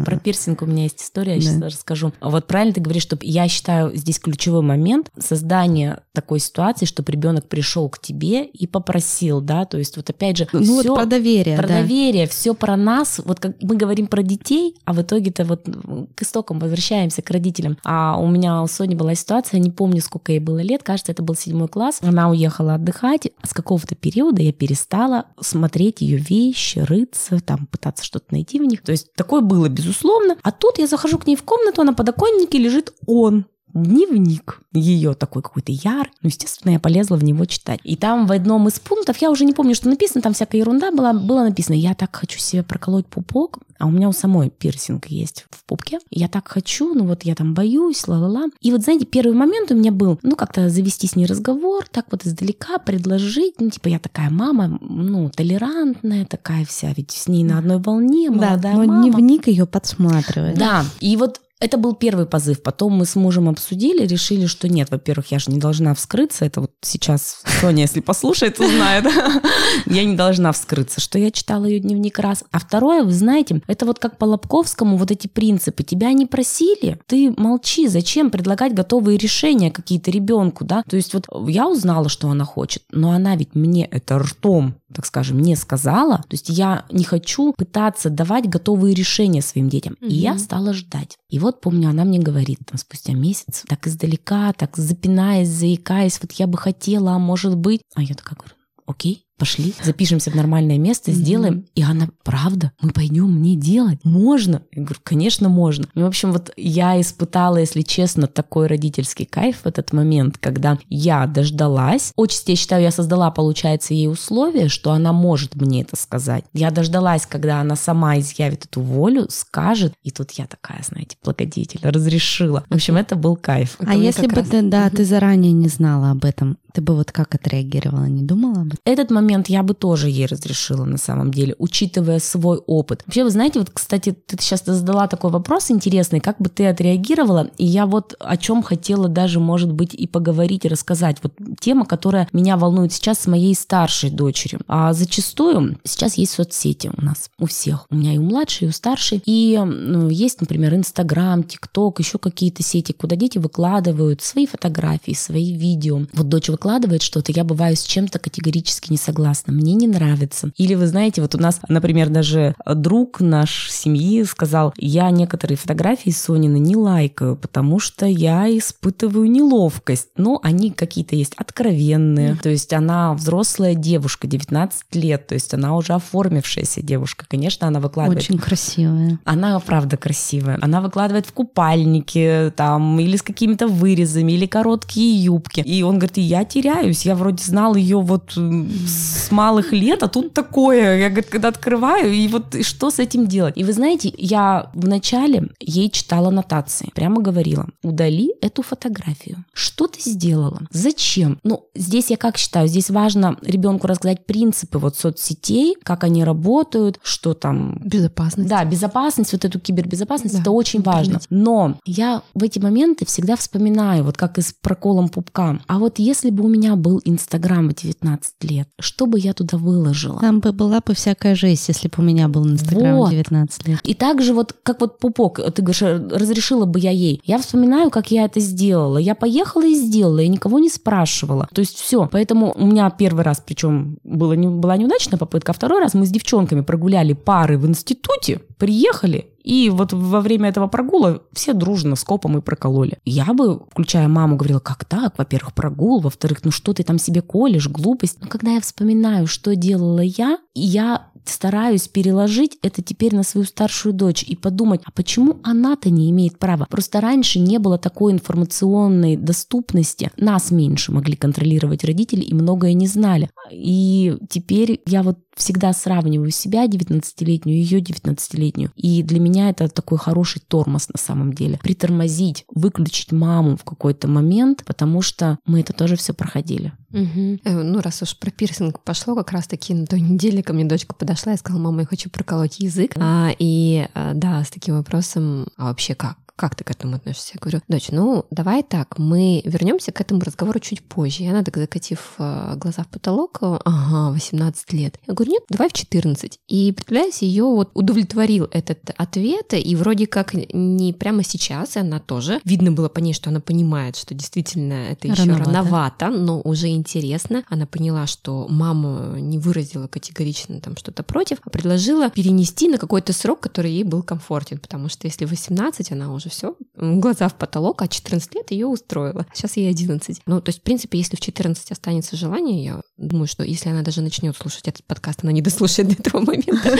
про пирсинг у меня есть история, я да. сейчас расскажу. Вот правильно ты говоришь, что я считаю здесь ключевой момент создания такой ситуации, чтобы ребенок пришел к тебе и попросил, да, то есть вот опять же, ну всё, вот про доверие, про да. доверие, все про нас. Вот как мы говорим про детей, а в итоге-то вот к истокам возвращаемся к родителям. А у меня у Сони была ситуация, не помню, сколько ей было лет, кажется, это был седьмой класс. Она уехала отдыхать, с какого-то периода я перестала смотреть ее вещи, рыться, там пытаться что-то найти в них. То есть такой был было, безусловно. А тут я захожу к ней в комнату, а на подоконнике лежит он дневник ее такой какой-то яркий. Ну, естественно, я полезла в него читать. И там в одном из пунктов, я уже не помню, что написано, там всякая ерунда была, было написано, я так хочу себе проколоть пупок, а у меня у самой пирсинг есть в пупке. Я так хочу, ну вот я там боюсь, ла-ла-ла. И вот, знаете, первый момент у меня был, ну, как-то завести с ней разговор, так вот издалека предложить, ну, типа, я такая мама, ну, толерантная такая вся, ведь с ней на одной волне, молодая да, но мама. дневник ее подсматривает. Да, и вот это был первый позыв. Потом мы с мужем обсудили, решили, что нет, во-первых, я же не должна вскрыться. Это вот сейчас Соня, если послушает, узнает. Я не должна вскрыться, что я читала ее дневник раз. А второе, вы знаете, это вот как по Лобковскому вот эти принципы. Тебя не просили, ты молчи. Зачем предлагать готовые решения какие-то ребенку, да? То есть вот я узнала, что она хочет, но она ведь мне это ртом так скажем, не сказала. То есть я не хочу пытаться давать готовые решения своим детям. Mm-hmm. И я стала ждать. И вот помню, она мне говорит там спустя месяц, так издалека, так запинаясь, заикаясь, вот я бы хотела, а может быть. А я такая говорю, окей, пошли, запишемся в нормальное место, сделаем. Mm-hmm. И она, правда, мы пойдем мне делать? Можно? Я говорю, конечно, можно. И, в общем, вот я испытала, если честно, такой родительский кайф в этот момент, когда я дождалась. Отчасти, я считаю, я создала, получается, ей условия, что она может мне это сказать. Я дождалась, когда она сама изъявит эту волю, скажет. И тут я такая, знаете, благодетель, разрешила. В общем, это был кайф. А если бы ты, да, ты заранее не знала об этом, ты бы вот как отреагировала, не думала этом? Этот момент я бы тоже ей разрешила на самом деле, учитывая свой опыт. Вообще, вы знаете, вот, кстати, ты сейчас задала такой вопрос интересный, как бы ты отреагировала, и я вот о чем хотела даже, может быть, и поговорить, и рассказать. Вот тема, которая меня волнует сейчас с моей старшей дочерью. А зачастую сейчас есть соцсети у нас, у всех. У меня и у младшей, и у старшей. И ну, есть, например, Инстаграм, ТикТок, еще какие-то сети, куда дети выкладывают свои фотографии, свои видео. Вот дочь выкладывает что-то, я бываю с чем-то категорически не согласна. Мне не нравится. Или вы знаете, вот у нас, например, даже друг наш семьи сказал, я некоторые фотографии Сонины не лайкаю, потому что я испытываю неловкость. Но они какие-то есть откровенные. То есть она взрослая девушка, 19 лет, то есть она уже оформившаяся девушка. Конечно, она выкладывает. Очень красивая. Она правда красивая. Она выкладывает в купальнике там или с какими-то вырезами, или короткие юбки. И он говорит, я теряюсь, я вроде знал ее вот с малых лет, а тут такое. Я, говорит, когда открываю, и вот что с этим делать? И вы знаете, я вначале ей читала нотации, прямо говорила, удали эту фотографию. Что ты сделала? Зачем? Ну, здесь я как считаю, здесь важно ребенку рассказать принципы вот соцсетей, как они работают, что там... Безопасность. Да, безопасность, вот эту кибербезопасность, да, это очень важно. Но я в эти моменты всегда вспоминаю, вот как и с проколом пупка, а вот если бы у меня был Инстаграм в 19 лет, что бы я туда выложила? Там бы была бы всякая жизнь, если бы у меня был Инстаграм вот. в 19 лет. И также вот, как вот пупок, ты говоришь, разрешила бы я ей. Я вспоминаю, как я это сделала. Я поехала и сделала, я никого не спрашивала. То есть все. Поэтому у меня первый раз, причем было не, была неудачная попытка, а второй раз мы с девчонками прогуляли пары в институте, приехали, и вот во время этого прогула все дружно с копом и прокололи. Я бы, включая маму, говорила, как так? Во-первых, прогул, во-вторых, ну что ты там себе колешь, глупость. Но когда я вспоминаю, что делала я, я стараюсь переложить это теперь на свою старшую дочь и подумать, а почему она-то не имеет права? Просто раньше не было такой информационной доступности, нас меньше могли контролировать родители и многое не знали. И теперь я вот всегда сравниваю себя 19-летнюю и ее 19-летнюю. И для меня это такой хороший тормоз на самом деле. Притормозить, выключить маму в какой-то момент, потому что мы это тоже все проходили. Угу. Ну, раз уж про пирсинг пошло, как раз-таки на той неделе ко мне дочка подошла и сказала, мама, я хочу проколоть язык. А, и а, да, с таким вопросом, а вообще как? Как ты к этому относишься? Я говорю, дочь, ну давай так, мы вернемся к этому разговору чуть позже. И она так закатив э, глаза в потолок, ага, 18 лет. Я говорю, нет, давай в 14. И, представляете, ее вот удовлетворил этот ответ, и вроде как не прямо сейчас, и она тоже, видно было по ней, что она понимает, что действительно это еще рановато, рановато но уже интересно. Она поняла, что мама не выразила категорично там что-то против, а предложила перенести на какой-то срок, который ей был комфортен, потому что если 18, она уже все, глаза в потолок, а 14 лет ее устроила. Сейчас ей 11. Ну, то есть, в принципе, если в 14 останется желание, я думаю, что если она даже начнет слушать этот подкаст, она не дослушает до этого момента.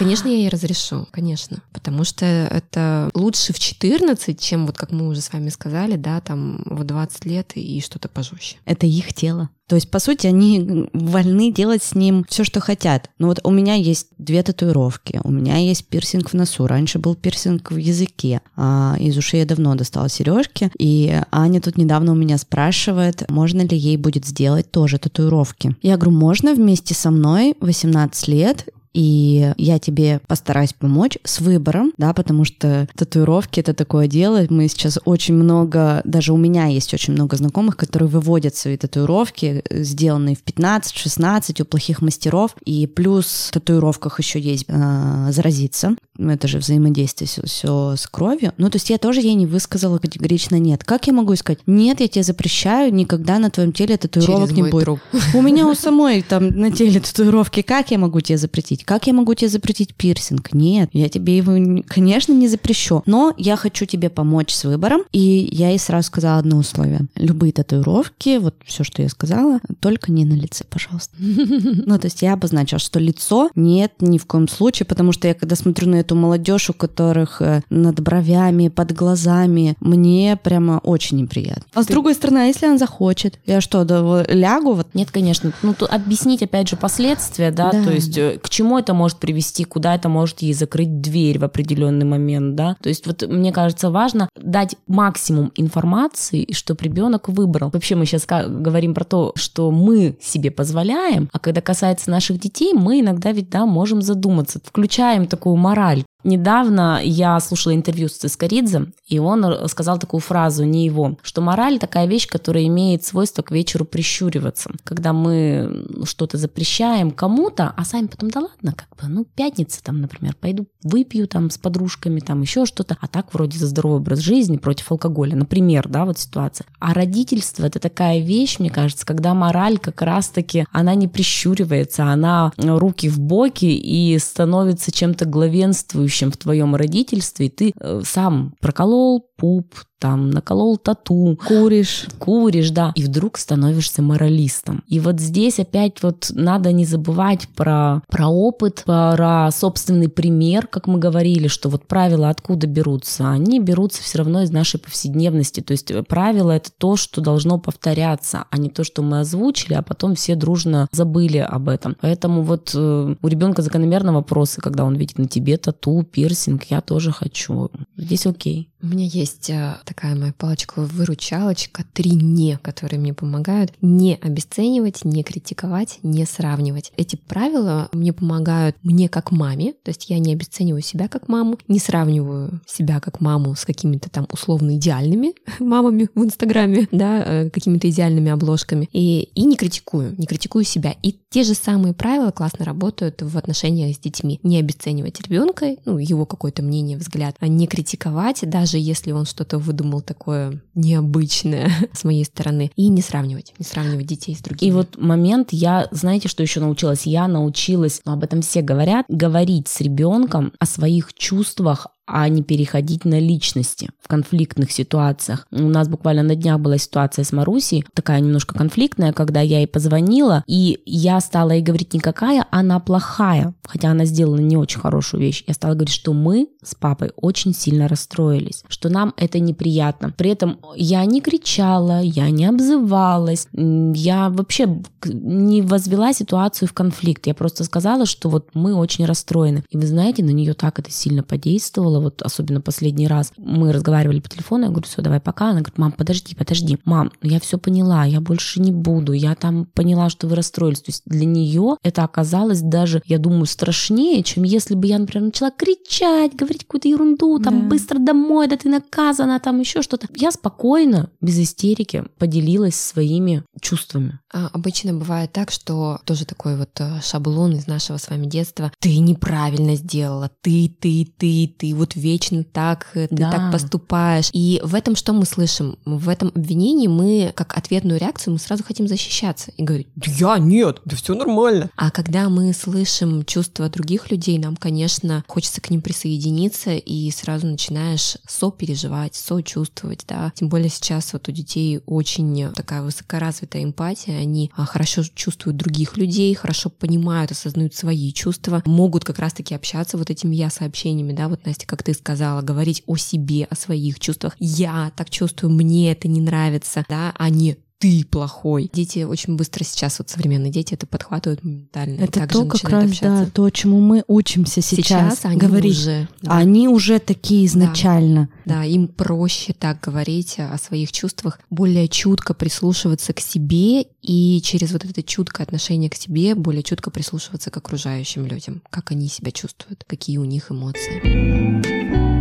Конечно, я ей разрешу, конечно. Потому что это лучше в 14, чем вот как мы уже с вами сказали, да, там в 20 лет и что-то пожестче. Это их тело. То есть, по сути, они вольны делать с ним все, что хотят. Но вот у меня есть две татуировки, у меня есть пирсинг в носу. Раньше был пирсинг в языке. А из ушей я давно достала сережки. И Аня тут недавно у меня спрашивает, можно ли ей будет сделать тоже татуировки. Я говорю, можно вместе со мной 18 лет и я тебе постараюсь помочь с выбором, да, потому что татуировки — это такое дело. Мы сейчас очень много, даже у меня есть очень много знакомых, которые выводят свои татуировки, сделанные в 15-16 у плохих мастеров, и плюс в татуировках еще есть э, заразиться. Это же взаимодействие все, все с кровью. Ну, то есть я тоже ей не высказала категорично нет. Как я могу сказать? Нет, я тебе запрещаю, никогда на твоем теле татуировок Через не будет. Труп. У меня у самой там на теле татуировки. Как я могу тебе запретить? Запретить. Как я могу тебе запретить пирсинг? Нет, я тебе его, конечно, не запрещу. Но я хочу тебе помочь с выбором. И я ей сразу сказала одно условие. Любые татуировки, вот все, что я сказала, только не на лице, пожалуйста. Ну, то есть я обозначила, что лицо нет ни в коем случае, потому что я когда смотрю на эту молодежь, у которых э, над бровями, под глазами, мне прямо очень неприятно. А с другой стороны, а если он захочет? Я что, лягу? Вот? Нет, конечно. Ну, объяснить, опять же, последствия, да, то есть э, к чему чему это может привести, куда это может ей закрыть дверь в определенный момент, да. То есть вот мне кажется важно дать максимум информации, чтобы ребенок выбрал. Вообще мы сейчас говорим про то, что мы себе позволяем, а когда касается наших детей, мы иногда ведь, да, можем задуматься, включаем такую мораль, Недавно я слушала интервью с Цискоридзе, и он сказал такую фразу, не его, что мораль такая вещь, которая имеет свойство к вечеру прищуриваться. Когда мы что-то запрещаем кому-то, а сами потом, да ладно, как бы, ну, пятница там, например, пойду выпью там с подружками, там еще что-то, а так вроде за здоровый образ жизни против алкоголя, например, да, вот ситуация. А родительство это такая вещь, мне кажется, когда мораль как раз-таки, она не прищуривается, она руки в боки и становится чем-то главенствующим присутствующим в твоем родительстве, ты э, сам проколол пуп, там наколол тату, куришь, куришь, да, и вдруг становишься моралистом. И вот здесь опять вот надо не забывать про, про опыт, про собственный пример, как мы говорили, что вот правила откуда берутся? Они берутся все равно из нашей повседневности, то есть правила это то, что должно повторяться, а не то, что мы озвучили, а потом все дружно забыли об этом. Поэтому вот э, у ребенка закономерно вопросы, когда он видит на тебе тату, пирсинг, я тоже хочу. Здесь окей. У меня есть э, такая моя палочка-выручалочка, три «не», которые мне помогают не обесценивать, не критиковать, не сравнивать. Эти правила мне помогают мне как маме, то есть я не обесцениваю себя как маму, не сравниваю себя как маму с какими-то там условно идеальными мамами в Инстаграме, да, э, какими-то идеальными обложками, и, и не критикую, не критикую себя. И те же самые правила классно работают в отношениях с детьми. Не обесценивать ребенка, ну, его какое-то мнение, взгляд, а не критиковать, даже если он что-то выдумал такое необычное с моей стороны, и не сравнивать, не сравнивать детей с другими. И вот момент, я, знаете, что еще научилась? Я научилась, ну, об этом все говорят, говорить с ребенком о своих чувствах, а не переходить на личности в конфликтных ситуациях. У нас буквально на днях была ситуация с Марусей, такая немножко конфликтная, когда я ей позвонила, и я стала ей говорить не какая она плохая, хотя она сделала не очень хорошую вещь. Я стала говорить, что мы с папой очень сильно расстроились, что нам это неприятно. При этом я не кричала, я не обзывалась, я вообще не возвела ситуацию в конфликт. Я просто сказала, что вот мы очень расстроены. И вы знаете, на нее так это сильно подействовало, вот особенно последний раз, мы разговаривали по телефону, я говорю, все, давай пока. Она говорит, мам, подожди, подожди. Мам, ну я все поняла, я больше не буду. Я там поняла, что вы расстроились. То есть для нее это оказалось даже, я думаю, страшнее, чем если бы я, например, начала кричать, говорить какую-то ерунду, там, да. быстро домой, да ты наказана, там еще что-то. Я спокойно, без истерики, поделилась своими чувствами. А, обычно бывает так, что тоже такой вот э, шаблон из нашего с вами детства. Ты неправильно сделала, ты, ты, ты, ты, вот вечно так, э, ты да. так поступаешь. И в этом что мы слышим? В этом обвинении мы, как ответную реакцию, мы сразу хотим защищаться и говорить, я нет, да все нормально. А когда мы слышим чувства других людей, нам, конечно, хочется к ним присоединиться, и сразу начинаешь сопереживать, сочувствовать, да. Тем более сейчас вот у детей очень такая высокоразвитая эмпатия, они а, хорошо чувствуют других людей, хорошо понимают, осознают свои чувства, могут как раз-таки общаться вот этими я-сообщениями, да, вот Настя как ты сказала, говорить о себе, о своих чувствах. Я так чувствую, мне это не нравится, да, а не ты плохой. Дети очень быстро сейчас, вот современные дети это подхватывают моментально. Это то как раз, общаться. да, то, чему мы учимся сейчас, сейчас они говорить. Уже, да. Они уже такие изначально. Да. да, им проще так говорить о своих чувствах, более чутко прислушиваться к себе и через вот это чуткое отношение к себе более чутко прислушиваться к окружающим людям, как они себя чувствуют, какие у них эмоции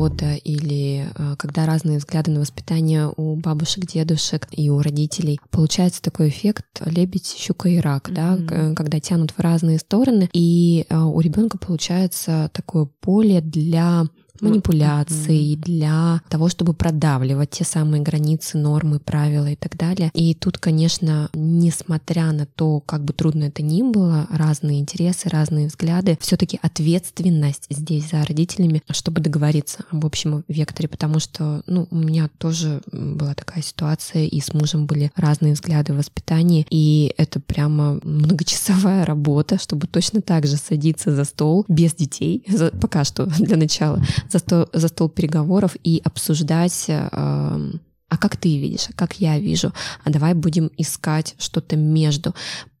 развода или э, когда разные взгляды на воспитание у бабушек, дедушек и у родителей, получается такой эффект лебедь, щука и рак, mm-hmm. да, когда тянут в разные стороны, и э, у ребенка получается такое поле для манипуляций, mm-hmm. для того, чтобы продавливать те самые границы, нормы, правила и так далее. И тут, конечно, несмотря на то, как бы трудно это ни было, разные интересы, разные взгляды, все-таки ответственность здесь за родителями, чтобы договориться об общем векторе, потому что, ну, у меня тоже была такая ситуация, и с мужем были разные взгляды в воспитании, и это прямо многочасовая работа, чтобы точно так же садиться за стол без детей, за, пока что для начала, за стол, за стол переговоров и обсуждать э, а как ты видишь, а как я вижу, а давай будем искать что-то между.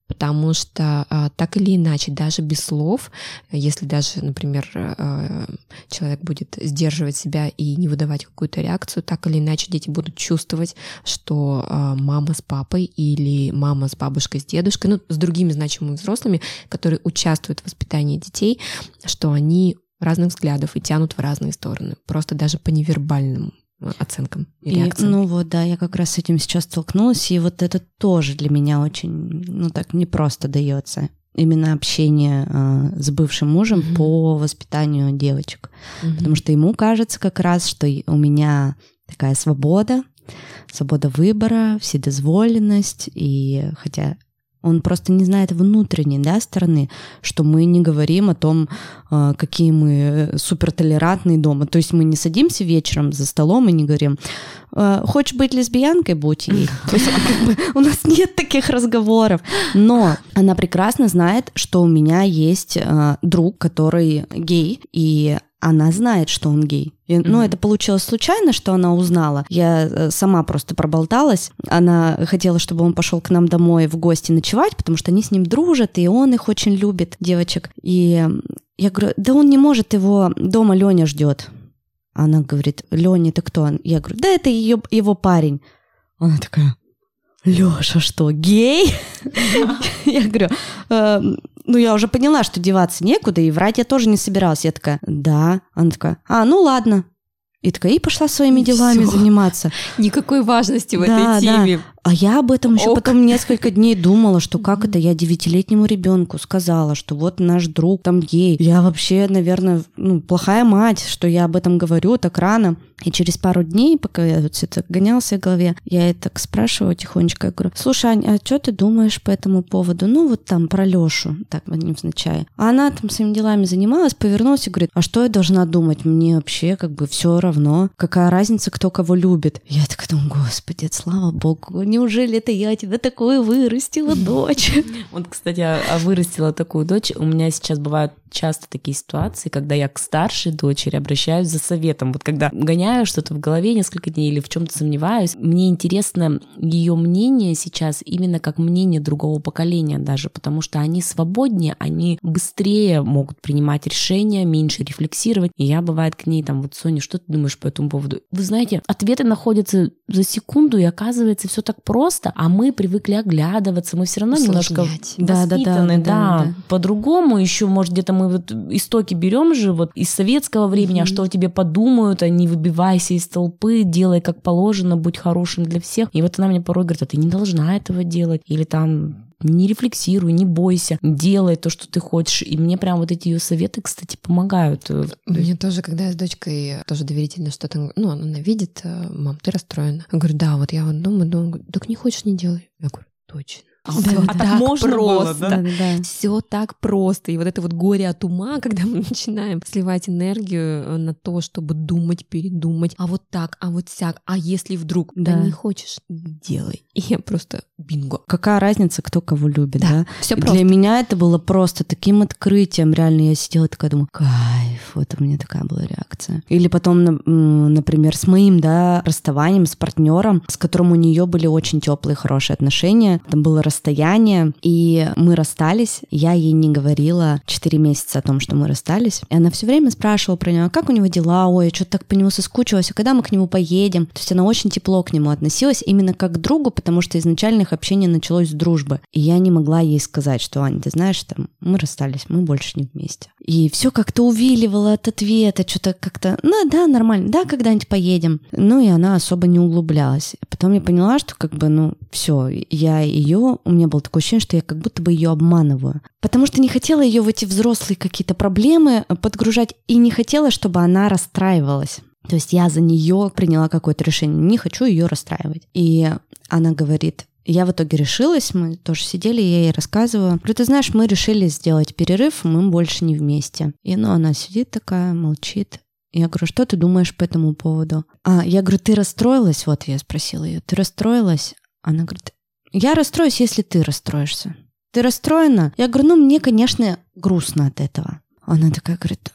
потому что а, так или иначе, даже без слов, если даже, например, а, человек будет сдерживать себя и не выдавать какую-то реакцию, так или иначе дети будут чувствовать, что а, мама с папой или мама с бабушкой, с дедушкой, ну, с другими значимыми взрослыми, которые участвуют в воспитании детей, что они разных взглядов и тянут в разные стороны, просто даже по невербальным оценкам и, и реакциям. Ну вот, да, я как раз с этим сейчас столкнулась, и вот это тоже для меня очень, ну так, непросто дается. Именно общение э, с бывшим мужем mm-hmm. по воспитанию девочек. Mm-hmm. Потому что ему кажется как раз, что у меня такая свобода, свобода выбора, вседозволенность, и хотя он просто не знает внутренней да, стороны, что мы не говорим о том, а, какие мы супертолерантные дома. То есть мы не садимся вечером за столом и не говорим, «А, хочешь быть лесбиянкой, будь ей. То есть у нас нет таких разговоров. Но она прекрасно знает, что у меня есть э, друг, который гей, и она знает, что он гей. И, mm-hmm. Ну, это получилось случайно, что она узнала. Я э, сама просто проболталась. Она хотела, чтобы он пошел к нам домой в гости ночевать, потому что они с ним дружат, и он их очень любит, девочек. И я говорю, да он не может, его дома Леня ждет. Она говорит, Леня, ты кто? Я говорю, да это ее, его парень. Она такая, Леша что, гей? Я говорю, «Эм, ну, я уже поняла, что деваться некуда, и врать я тоже не собиралась. Я такая, да. Она такая, а, ну ладно. И такая, и пошла своими делами Всё. заниматься. Никакой важности в да, этой теме. Да. А я об этом еще потом несколько дней думала, что как это я девятилетнему ребенку сказала, что вот наш друг там гей. Я вообще, наверное, ну, плохая мать, что я об этом говорю так рано. И через пару дней, пока я вот все это гонялся в голове, я так спрашиваю тихонечко, я говорю, слушай, Ань, а что ты думаешь по этому поводу? Ну, вот там про Лешу, так вот невзначай. А она там своими делами занималась, повернулась и говорит, а что я должна думать? Мне вообще как бы все равно. Какая разница, кто кого любит? Я так думаю, господи, слава богу, неужели это я тебя такое вырастила, дочь? Вот, кстати, а, а вырастила такую дочь. У меня сейчас бывают часто такие ситуации, когда я к старшей дочери обращаюсь за советом. Вот когда гоняю что-то в голове несколько дней или в чем-то сомневаюсь, мне интересно ее мнение сейчас именно как мнение другого поколения даже, потому что они свободнее, они быстрее могут принимать решения, меньше рефлексировать. И я, бывает, к ней там, вот, Соня, что ты думаешь по этому поводу? Вы знаете, ответы находятся за секунду, и оказывается все так просто, а мы привыкли оглядываться, мы все равно Усложнять. немножко да, воспитаны, да, да, да, да. по-другому еще, может, где-то мы вот истоки берем же вот из советского времени, mm-hmm. а что о тебе подумают, а не выбивайся из толпы, делай как положено, будь хорошим для всех. И вот она мне порой говорит, а ты не должна этого делать. Или там не рефлексируй, не бойся, делай то, что ты хочешь. И мне прям вот эти ее советы, кстати, помогают. Мне тоже, когда я с дочкой тоже доверительно что-то, ну, она видит, мам, ты расстроена. Я говорю, да, вот я вот думаю, думаю, так не хочешь, не делай. Я говорю, точно. А, да, а так можно просто. Было, да? Да, да. Все так просто. И вот это вот горе от ума, когда мы начинаем сливать энергию э, на то, чтобы думать, передумать, а вот так, а вот сяк, а если вдруг да, да не хочешь, делай. И я просто бинго. Какая разница, кто кого любит, да? да? Все просто. Для меня это было просто таким открытием. Реально я сидела такая, думаю, кайф. Вот у меня такая была реакция. Или потом, например, с моим, да, расставанием с партнером, с которым у нее были очень теплые, хорошие отношения. Там было расстояние, и мы расстались. Я ей не говорила 4 месяца о том, что мы расстались. И она все время спрашивала про него, как у него дела, ой, я что-то так по нему соскучилась, а когда мы к нему поедем? То есть она очень тепло к нему относилась именно как к другу, потому что изначально их общение началось с дружбы. И я не могла ей сказать, что, Аня, ты знаешь, там, мы расстались, мы больше не вместе. И все как-то увиливало от ответа, что-то как-то, ну да, нормально, да, когда-нибудь поедем. Ну и она особо не углублялась. Потом я поняла, что как бы, ну, все, я ее у меня было такое ощущение, что я как будто бы ее обманываю. Потому что не хотела ее в эти взрослые какие-то проблемы э, подгружать и не хотела, чтобы она расстраивалась. То есть я за нее приняла какое-то решение, не хочу ее расстраивать. И она говорит, я в итоге решилась, мы тоже сидели, я ей рассказываю. Говорю, ты знаешь, мы решили сделать перерыв, мы больше не вместе. И ну, она сидит такая, молчит. Я говорю, что ты думаешь по этому поводу? А, я говорю, ты расстроилась? Вот я спросила ее, ты расстроилась? Она говорит, я расстроюсь, если ты расстроишься. Ты расстроена? Я говорю, ну, мне, конечно, грустно от этого. Она такая говорит,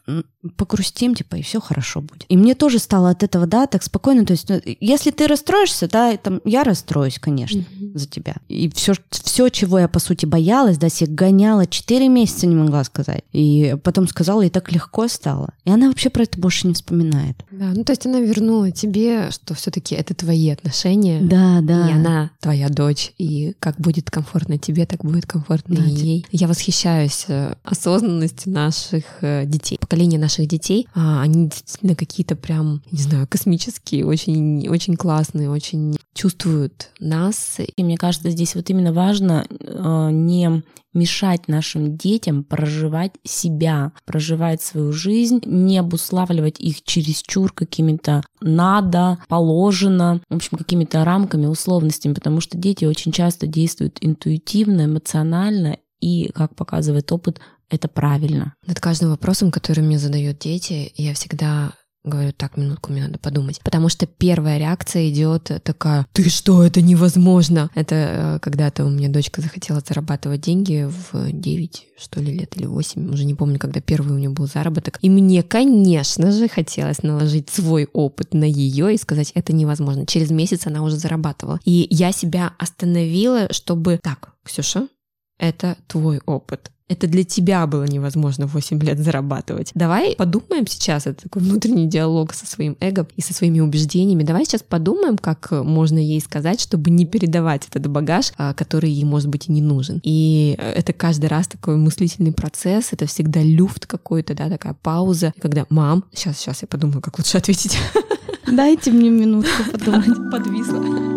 погрустим, типа, и все хорошо будет. И мне тоже стало от этого, да, так спокойно. То есть, ну, если ты расстроишься, да, там, я расстроюсь, конечно, mm-hmm. за тебя. И все, все, чего я, по сути, боялась, да, себе гоняла, 4 месяца не могла сказать. И потом сказала, и так легко стало. И она вообще про это больше не вспоминает. Да, ну то есть она вернула тебе, что все-таки это твои отношения. Да, да. И она твоя дочь, и как будет комфортно тебе, так будет комфортно да, и ей. Я восхищаюсь э, осознанностью наших э, детей, поколения наших детей. А, они действительно какие-то прям, не знаю, космические, очень, очень классные, очень чувствуют нас. И мне кажется, здесь вот именно важно э, не мешать нашим детям проживать себя, проживать свою жизнь, не обуславливать их чересчур какими-то надо, положено, в общем, какими-то рамками, условностями, потому что дети очень часто действуют интуитивно, эмоционально, и, как показывает опыт, это правильно. Над каждым вопросом, который мне задают дети, я всегда Говорю, так, минутку, мне надо подумать. Потому что первая реакция идет такая, ты что, это невозможно. Это э, когда-то у меня дочка захотела зарабатывать деньги в 9, что ли, лет или 8, уже не помню, когда первый у нее был заработок. И мне, конечно же, хотелось наложить свой опыт на ее и сказать, это невозможно. Через месяц она уже зарабатывала. И я себя остановила, чтобы, так, Ксюша, это твой опыт. Это для тебя было невозможно 8 лет зарабатывать. Давай подумаем сейчас, это такой внутренний диалог со своим эго и со своими убеждениями. Давай сейчас подумаем, как можно ей сказать, чтобы не передавать этот багаж, а, который ей, может быть, и не нужен. И это каждый раз такой мыслительный процесс, это всегда люфт какой-то, да, такая пауза, когда «мам, сейчас, сейчас я подумаю, как лучше ответить». Дайте мне минутку подумать. Подвисла.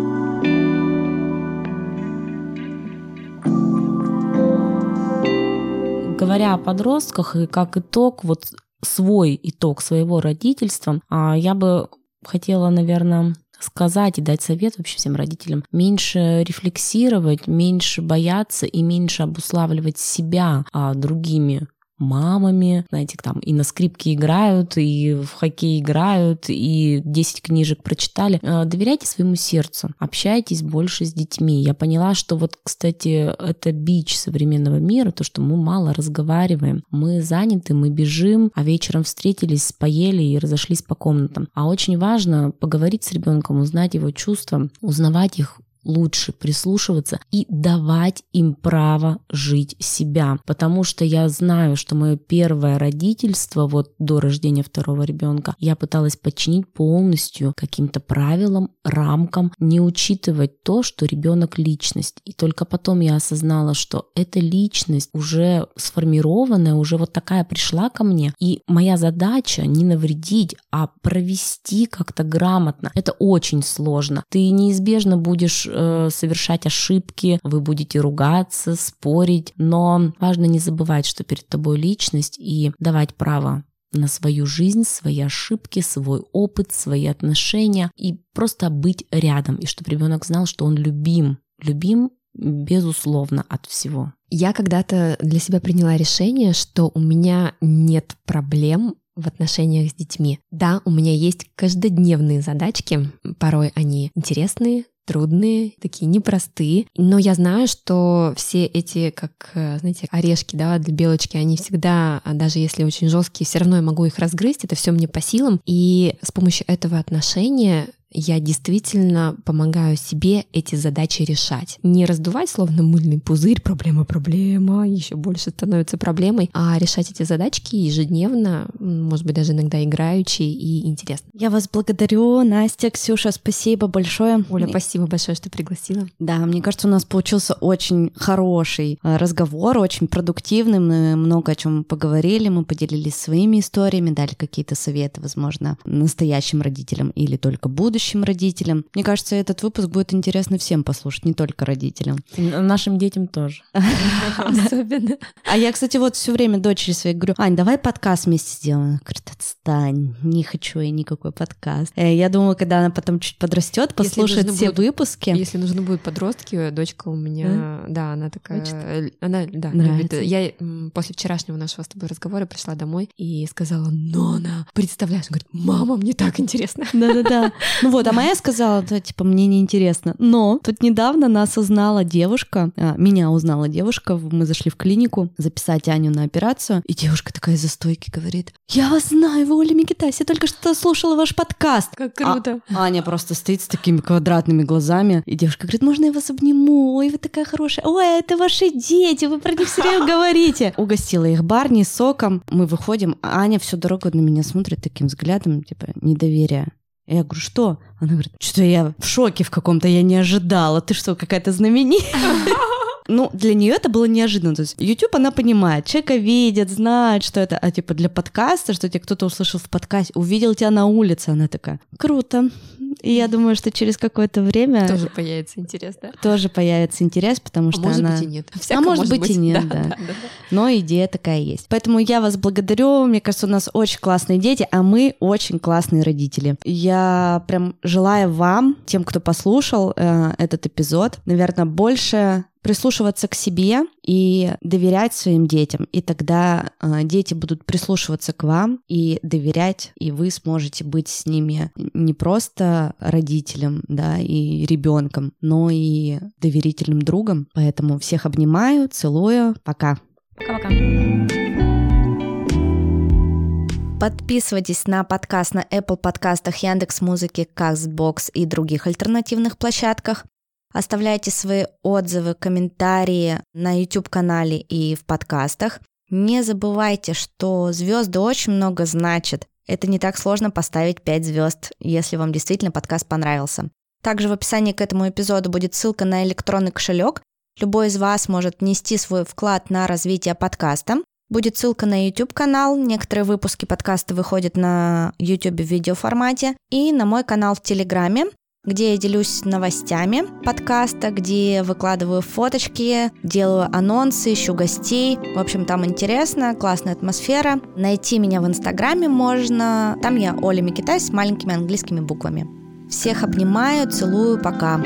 Говоря о подростках и как итог, вот свой итог своего родительства, а, я бы хотела, наверное, сказать и дать совет вообще всем родителям. Меньше рефлексировать, меньше бояться и меньше обуславливать себя а, другими мамами, знаете, там и на скрипке играют, и в хоккей играют, и 10 книжек прочитали. Э, доверяйте своему сердцу, общайтесь больше с детьми. Я поняла, что вот, кстати, это бич современного мира, то, что мы мало разговариваем, мы заняты, мы бежим, а вечером встретились, поели и разошлись по комнатам. А очень важно поговорить с ребенком, узнать его чувства, узнавать их, лучше прислушиваться и давать им право жить себя. Потому что я знаю, что мое первое родительство, вот до рождения второго ребенка, я пыталась подчинить полностью каким-то правилам, рамкам, не учитывать то, что ребенок личность. И только потом я осознала, что эта личность уже сформированная, уже вот такая пришла ко мне. И моя задача не навредить, а провести как-то грамотно. Это очень сложно. Ты неизбежно будешь э, совершать ошибки, вы будете ругаться, спорить, но важно не забывать, что перед тобой личность и давать право на свою жизнь, свои ошибки, свой опыт, свои отношения и просто быть рядом, и чтобы ребенок знал, что он любим, любим безусловно от всего. Я когда-то для себя приняла решение, что у меня нет проблем в отношениях с детьми. Да, у меня есть каждодневные задачки, порой они интересные, трудные, такие непростые. Но я знаю, что все эти, как, э, знаете, орешки, да, для белочки, они всегда, а даже если очень жесткие, все равно я могу их разгрызть, это все мне по силам. И с помощью этого отношения я действительно помогаю себе эти задачи решать. Не раздувать словно мыльный пузырь, проблема, проблема, еще больше становится проблемой, а решать эти задачки ежедневно, может быть, даже иногда играючи и интересно. Я вас благодарю, Настя, Ксюша, спасибо большое. Оля, спасибо большое, что пригласила. Да, мне кажется, у нас получился очень хороший э, разговор, очень продуктивный, мы много о чем поговорили, мы поделились своими историями, дали какие-то советы, возможно, настоящим родителям или только будущим будущим родителям. Мне кажется, этот выпуск будет интересно всем послушать, не только родителям. Нашим детям тоже. Особенно. А я, кстати, вот все время дочери своей говорю, Ань, давай подкаст вместе сделаем. Говорит, отстань, не хочу я никакой подкаст. Э, я думаю, когда она потом чуть подрастет, послушает все выпуски. Если нужны будут подростки, дочка у меня, да, она такая, она, да, любит. Я после вчерашнего нашего с тобой разговора пришла домой и сказала, Нона, представляешь, она говорит, мама, мне так интересно. Да-да-да. Ну Вот, а моя сказала, да, типа, мне неинтересно. Но тут недавно нас узнала девушка, а, меня узнала девушка, мы зашли в клинику записать Аню на операцию, и девушка такая за стойки говорит, я вас знаю, вы Оля Микитась, я только что слушала ваш подкаст. Как круто. А, Аня просто стоит с такими квадратными глазами, и девушка говорит, можно я вас обниму? Ой, вы такая хорошая. Ой, это ваши дети, вы про них все время говорите. Угостила их барни соком. Мы выходим, а Аня всю дорогу на меня смотрит таким взглядом, типа, недоверия. Я говорю, что? Она говорит, что я в шоке в каком-то, я не ожидала. Ты что, какая-то знаменитая? Ну, для нее это было неожиданно. То есть YouTube, она понимает, человека видит, знает, что это, а типа для подкаста, что тебя кто-то услышал в подкасте, увидел тебя на улице, она такая, круто. И я думаю, что через какое-то время... Тоже появится интерес, да? Тоже появится интерес, потому А что может она... быть и нет. А Всяко может быть и нет, да. Но идея такая есть. Поэтому я вас благодарю. Мне кажется, у нас очень классные дети, а мы очень классные родители. Я прям желаю вам, тем, кто послушал э, этот эпизод, наверное, больше прислушиваться к себе и доверять своим детям. И тогда э, дети будут прислушиваться к вам и доверять, и вы сможете быть с ними не просто родителем, да, и ребенком, но и доверительным другом. Поэтому всех обнимаю, целую, пока. Пока-пока. Подписывайтесь на подкаст на Apple подкастах, Яндекс Музыки, Castbox и других альтернативных площадках. Оставляйте свои отзывы, комментарии на YouTube-канале и в подкастах. Не забывайте, что звезды очень много значат. Это не так сложно поставить 5 звезд, если вам действительно подкаст понравился. Также в описании к этому эпизоду будет ссылка на электронный кошелек. Любой из вас может внести свой вклад на развитие подкаста. Будет ссылка на YouTube-канал. Некоторые выпуски подкаста выходят на YouTube в видеоформате. И на мой канал в Телеграме, где я делюсь новостями подкаста, где выкладываю фоточки, делаю анонсы, ищу гостей. В общем, там интересно, классная атмосфера. Найти меня в Инстаграме можно. Там я Оля Микитай с маленькими английскими буквами. Всех обнимаю, целую, пока.